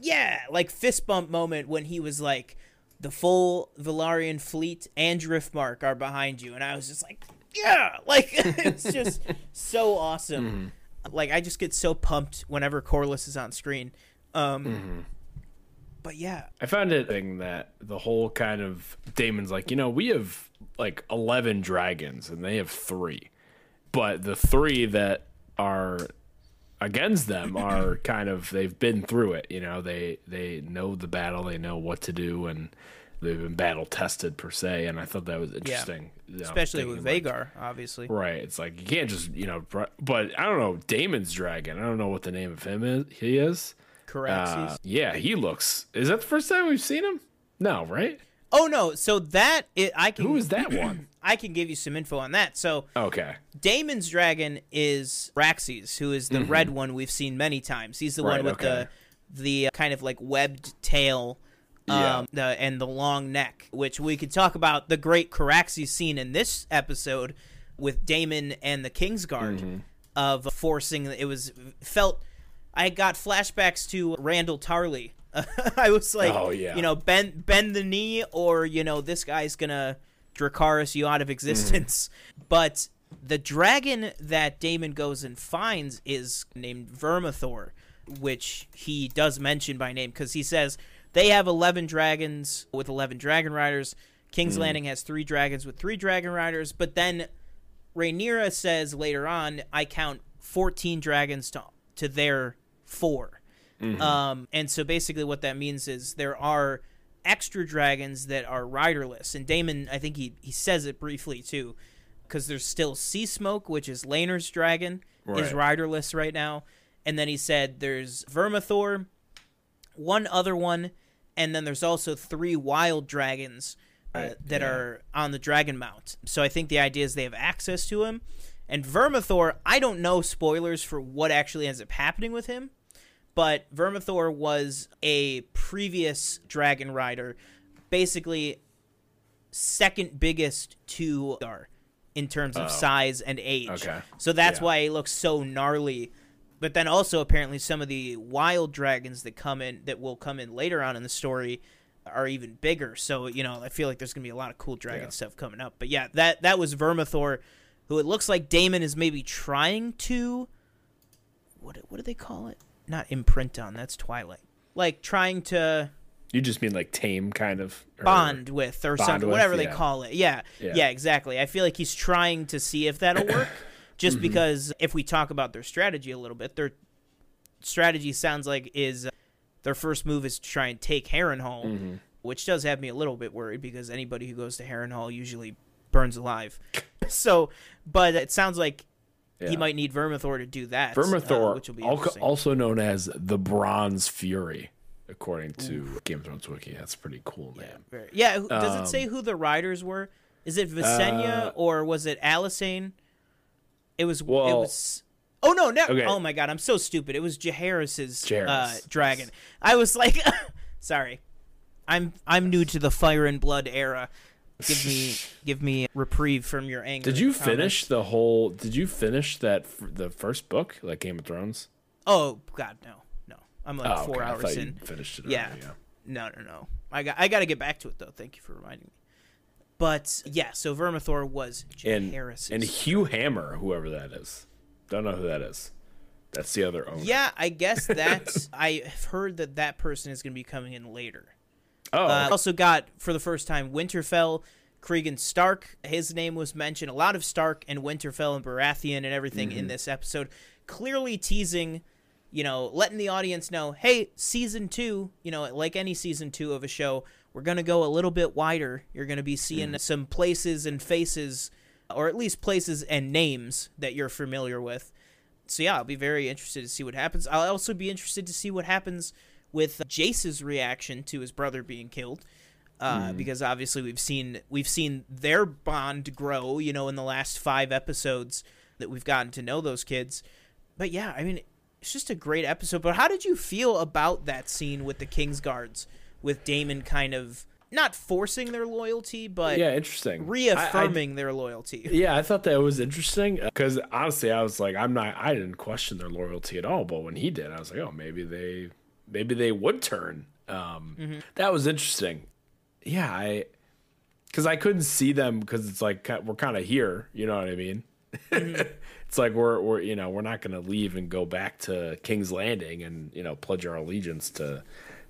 yeah, like fist bump moment when he was like, the full Velaryon fleet and Driftmark are behind you, and I was just like, yeah, (laughs) like it's just (laughs) so awesome. Like I just get so pumped whenever Corlys is on screen. Um, But yeah, I found it thing that the whole kind of Daemon's like, you know, we have like 11 dragons and they have three. But the three that are against them are (laughs) kind of they've been through it, you know, they they know the battle, they know what to do and they've been battle tested per se and I thought that was interesting. you know, especially with like, Vhagar, obviously. Right. It's like you can't just, you know, but I don't know, Daemon's dragon. I don't know what the name of him is. He is. Correct. Uh, yeah, he looks. Is that the first time we've seen him? No, right? oh no, so that it, I can Who is that one? (clears throat) I can give you some info on that. So Okay. Daemon's dragon is Raxes, who is the red one we've seen many times. He's the Mm-hmm. Right, one with okay. the the kind of like webbed tail. Um, Yeah. the, and the long neck, which we could talk about the great Caraxes scene in this episode with Daemon and the Kingsguard Mm-hmm. of forcing. It was felt. I got flashbacks to Randyll Tarly. (laughs) I was like, Oh, yeah. you know, bend bend the knee, or you know, this guy's gonna Dracarys you out of existence. Mm. But the dragon that Daemon goes and finds is named Vermithor, which he does mention by name because he says they have 11 dragons with 11 dragon riders. King's mm. Landing has three dragons with three dragon riders, but then Rhaenyra says later on, I count 14 dragons to, to their 4 mm-hmm. Um, and so basically, what that means is there are extra dragons that are riderless. And Daemon, I think he, he says it briefly too, because there's still Sea Smoke, which is Laenor's dragon, is riderless right now. And then he said there's Vermithor, one other one, and then there's also three wild dragons uh, Right, that yeah. are on the dragon mount. So I think the idea is they have access to him. And Vermithor, I don't know spoilers for what actually ends up happening with him, but Vermithor was a previous dragon rider, basically second biggest to Gar in terms of oh. size and age. Oh. Okay. So that's Yeah. why he looks so gnarly. But then also apparently some of the wild dragons that come in that will come in later on in the story are even bigger. So, you know, I feel like there's gonna be a lot of cool dragon Yeah. stuff coming up. But yeah, that that was Vermithor, who it looks like Daemon is maybe trying to what what do they call it? Not imprint on, that's Twilight. Like trying to You just mean like tame kind of bond with or Bond something, with, whatever they call it. Yeah, Yeah. yeah, exactly. I feel like he's trying to see if that'll (coughs) work. just Mm-hmm. because if we talk about their strategy a little bit, their strategy sounds like is uh, their first move is to try and take Harrenhal, Mm-hmm. which does have me a little bit worried because anybody who goes to Harrenhal usually burns alive. (laughs) so, but it sounds like Yeah. he might need Vermithor to do that. uh, Vermithor, which will be al- also known as the Bronze Fury, according to Game of Thrones wiki. That's a pretty cool name. Very- Yeah, who- does Um, it say who the riders were? Is it Visenya Uh, or was it Alysanne? It was. it was. Oh no! No! Okay. Oh my god! I'm so stupid. It was Jaehaerys's uh, Jaehaerys, dragon. I was like, (laughs) sorry. I'm I'm new to the Fire and Blood era. Give me (laughs) give me reprieve from your anger. Did you finish the whole? Did you finish that f- the first book, like Game of Thrones? Oh god, no, no. I'm like oh, four okay. Hours you in. finished it. Yeah. already, yeah. No, no, no. I got I got to get back to it though. Thank you for reminding me. But yeah, so Vermithor was And Jaehaerys's. and Hugh Hammer, whoever that is, don't know who that is. That's the other owner. Yeah, I guess that's. (laughs) I've heard that that person is going to be coming in later. Oh, Uh, also got for the first time Winterfell, Cregan Stark. His name was mentioned. A lot of Stark and Winterfell and Baratheon and everything in this episode, clearly teasing, you know, letting the audience know, hey, season two, you know, like any season two of a show, we're gonna go a little bit wider. You're gonna be seeing some places and faces, or at least places and names that you're familiar with. So yeah, I'll be very interested to see what happens. I'll also be interested to see what happens with Jace's reaction to his brother being killed, uh, because obviously we've seen we've seen their bond grow. You know, in the last five episodes that we've gotten to know those kids. But yeah, I mean, it's just a great episode. But how did you feel about that scene with the King's Guards, with Daemon kind of not forcing their loyalty, but yeah, interesting. I- I- reaffirming their loyalty? (laughs) Yeah, I thought that was interesting because honestly, I was like, I'm not, I didn't question their loyalty at all. But when he did, I was like, oh, maybe they, maybe they would turn. Um, That was interesting. Yeah, I, because I couldn't see them because it's like we're kind of here. You know what I mean? (laughs) it's like we're we're you know we're not going to leave and go back to King's Landing and you know pledge our allegiance to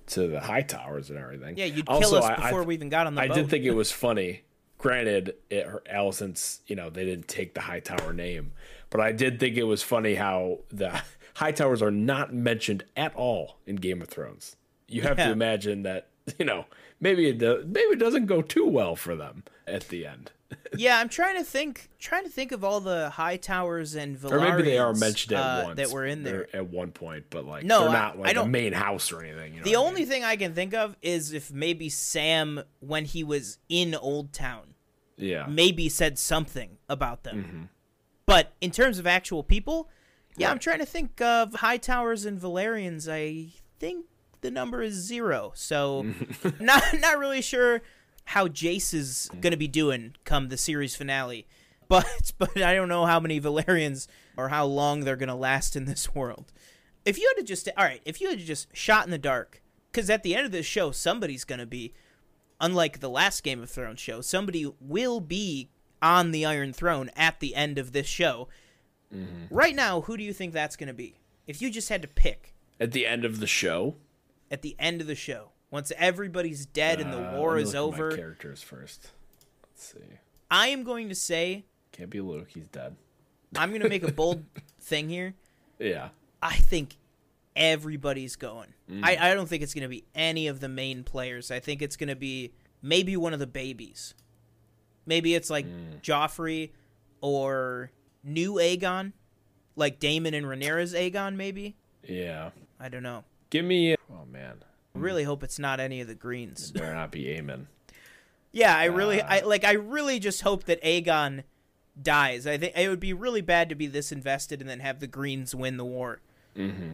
to the Hightowers and everything. Yeah, you'd Also, kill us I- I before we even got on the I boat. did think it was (laughs) funny. Granted, it, her, Allison's, you know, they didn't take the Hightower name, but I did think it was funny how the Hightowers are not mentioned at all in Game of Thrones. You have Yeah. to imagine that, (laughs) you know, maybe it do, maybe it doesn't go too well for them at the end, (laughs) yeah, I'm trying to think, trying to think of all the Hightowers and Velaryons, or maybe they are mentioned at uh, once that were in there. At one point, but like No, they're I- not I like a don't- main house or anything. You know The I only mean? thing I can think of is if maybe Sam, when he was in Oldtown, yeah, maybe said something about them. But in terms of actual people, yeah, I'm trying to think of Hightowers and Velaryons. I think the number is zero, so (laughs) not not really sure how Jace is going to be doing come the series finale. But (laughs) but I don't know how many Velaryons or how long they're going to last in this world. If you had to just all right, if you had to just shot in the dark, because at the end of this show, somebody's going to be, unlike the last Game of Thrones show, somebody will be on the Iron Throne at the end of this show. Right now, who do you think that's going to be? If you just had to pick at the end of the show. at the end of the show, once everybody's dead and the Uh, war is look at my over, characters first. Let's see. I am going to say Can't be Luke. He's dead. I'm going to make a bold (laughs) thing here. Yeah. I think everybody's going. Mm. I, I don't think it's going to be any of the main players. I think it's going to be maybe one of the babies. Maybe it's like Mm. Joffrey or new Aegon, like Daemon and Rhaenyra's Aegon. Maybe Yeah. I don't know. Give me. Oh man. I really hope it's not any of the Greens. Better not be Aemon. Yeah, I really, Uh, I like, I really just hope that Aegon dies. I think it would be really bad to be this invested and then have the Greens win the war. Man,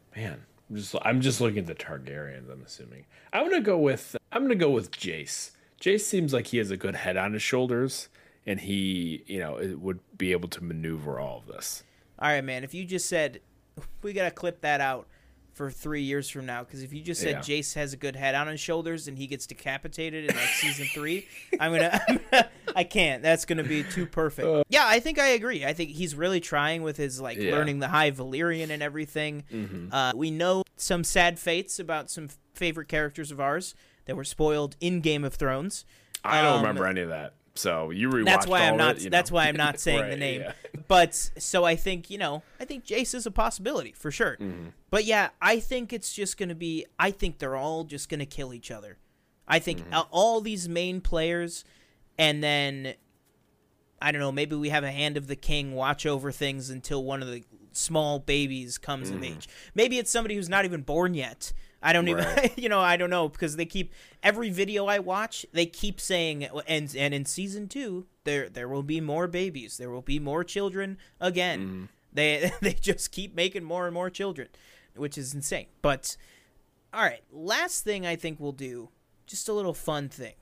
I'm just I'm just looking at the Targaryens. I'm assuming I'm gonna go with I'm gonna go with Jace. Jace seems like he has a good head on his shoulders, and he you know it would be able to maneuver all of this. All right, man. If you just said we gotta clip that out for three years from now, because if you just said Yeah. Jace has a good head on his shoulders and he gets decapitated in like season three, I'm gonna, (laughs) I can't. That's gonna be too perfect. yeah, I think I agree. I think he's really trying with his like Yeah. learning the High Valyrian and everything. Uh, we know some sad fates about some f- favorite characters of ours that were spoiled in Game of Thrones. I don't Um, remember any of that. So you rewatched That's why I'm not. it, That's know. why I'm not (laughs) saying the name. yeah. But so I think you know. I think Jace is a possibility for sure. Mm-hmm. But yeah, I think it's just gonna be. I think they're all just gonna kill each other. I think Mm-hmm. all these main players, and then I don't know. Maybe we have a hand of the king watch over things until one of the small babies comes of age. Maybe it's somebody who's not even born yet. I don't even, Mm-hmm. (laughs) You know, I don't know because they keep every video I watch, they keep saying, and and in season two, there there will be more babies, there will be more children again. Mm-hmm. They (laughs) they just keep making more and more children, which is insane. But all right, last thing I think we'll do, just a little fun thing.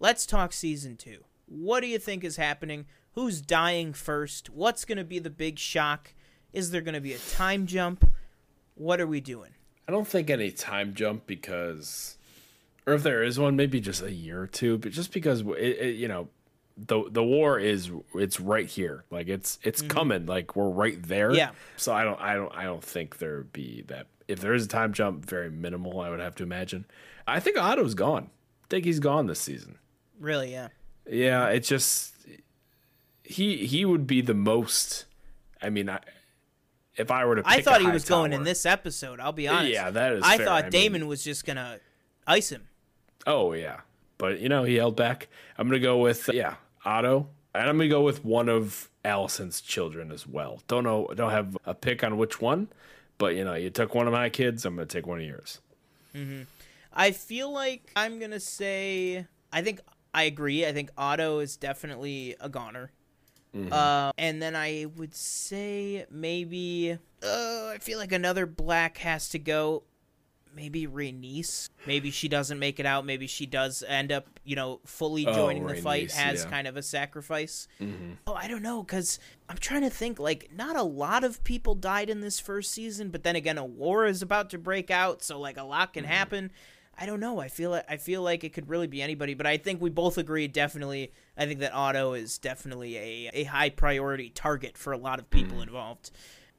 Let's talk season two. What do you think is happening? Who's dying first? What's going to be the big shock? Is there going to be a time jump? What are we doing? I don't think any time jump because, or if there is one, maybe just a year or two. But just because it, it, you know, the the war is it's right here. Like it's it's coming. Like we're right there. Mm-hmm. Yeah. So I don't I don't I don't think there would be that. If there is a time jump, very minimal. I would have to imagine. I think Otto's gone. I think he's gone this season. Really, yeah. Yeah, it's just he he would be the most. I mean, I, if I were to, I thought he was going in this episode. I'll be honest. Yeah, that is I fair. thought I mean- Daemon was just gonna ice him. Oh yeah, but you know he held back. I'm gonna go with yeah Otto, and I'm gonna go with one of Allison's children as well. Don't know, don't have a pick on which one, but you know you took one of my kids. I'm gonna take one of yours. Mm-hmm. I feel like I'm gonna say I think I agree. I think Otto is definitely a goner. Uh, and then I would say maybe uh, I feel like another black has to go. Maybe Rhaenys. Maybe she doesn't make it out. Maybe she does end up, you know, fully Oh, joining the fight as yeah. kind of a sacrifice. Oh, I don't know, because I'm trying to think. Like, not a lot of people died in this first season, but then again, a war is about to break out, so like a lot can happen. I don't know. I feel I feel like it could really be anybody, but I think we both agree. Definitely, I think that Otto is definitely a a high priority target for a lot of people mm. involved.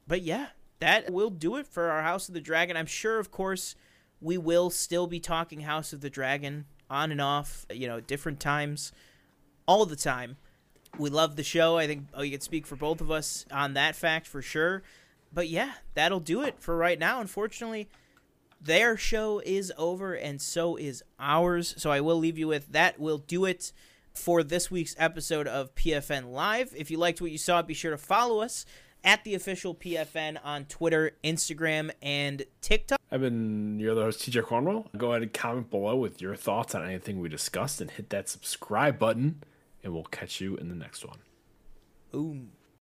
But yeah, that will do it for our House of the Dragon. I'm sure, of course, we will still be talking House of the Dragon on and off. You know, different times, all the time. We love the show. I think oh, you can speak for both of us on that fact for sure. But yeah, that'll do it for right now. Unfortunately, their show is over and so is ours. So I will leave you with that will do it for this week's episode of PFN Live. If you liked what you saw, be sure to follow us at the official PFN on Twitter, Instagram, and TikTok. I've been your other host, TJ Cornwell. Go ahead and comment below with your thoughts on anything we discussed and hit that subscribe button, and we'll catch you in the next one. Boom.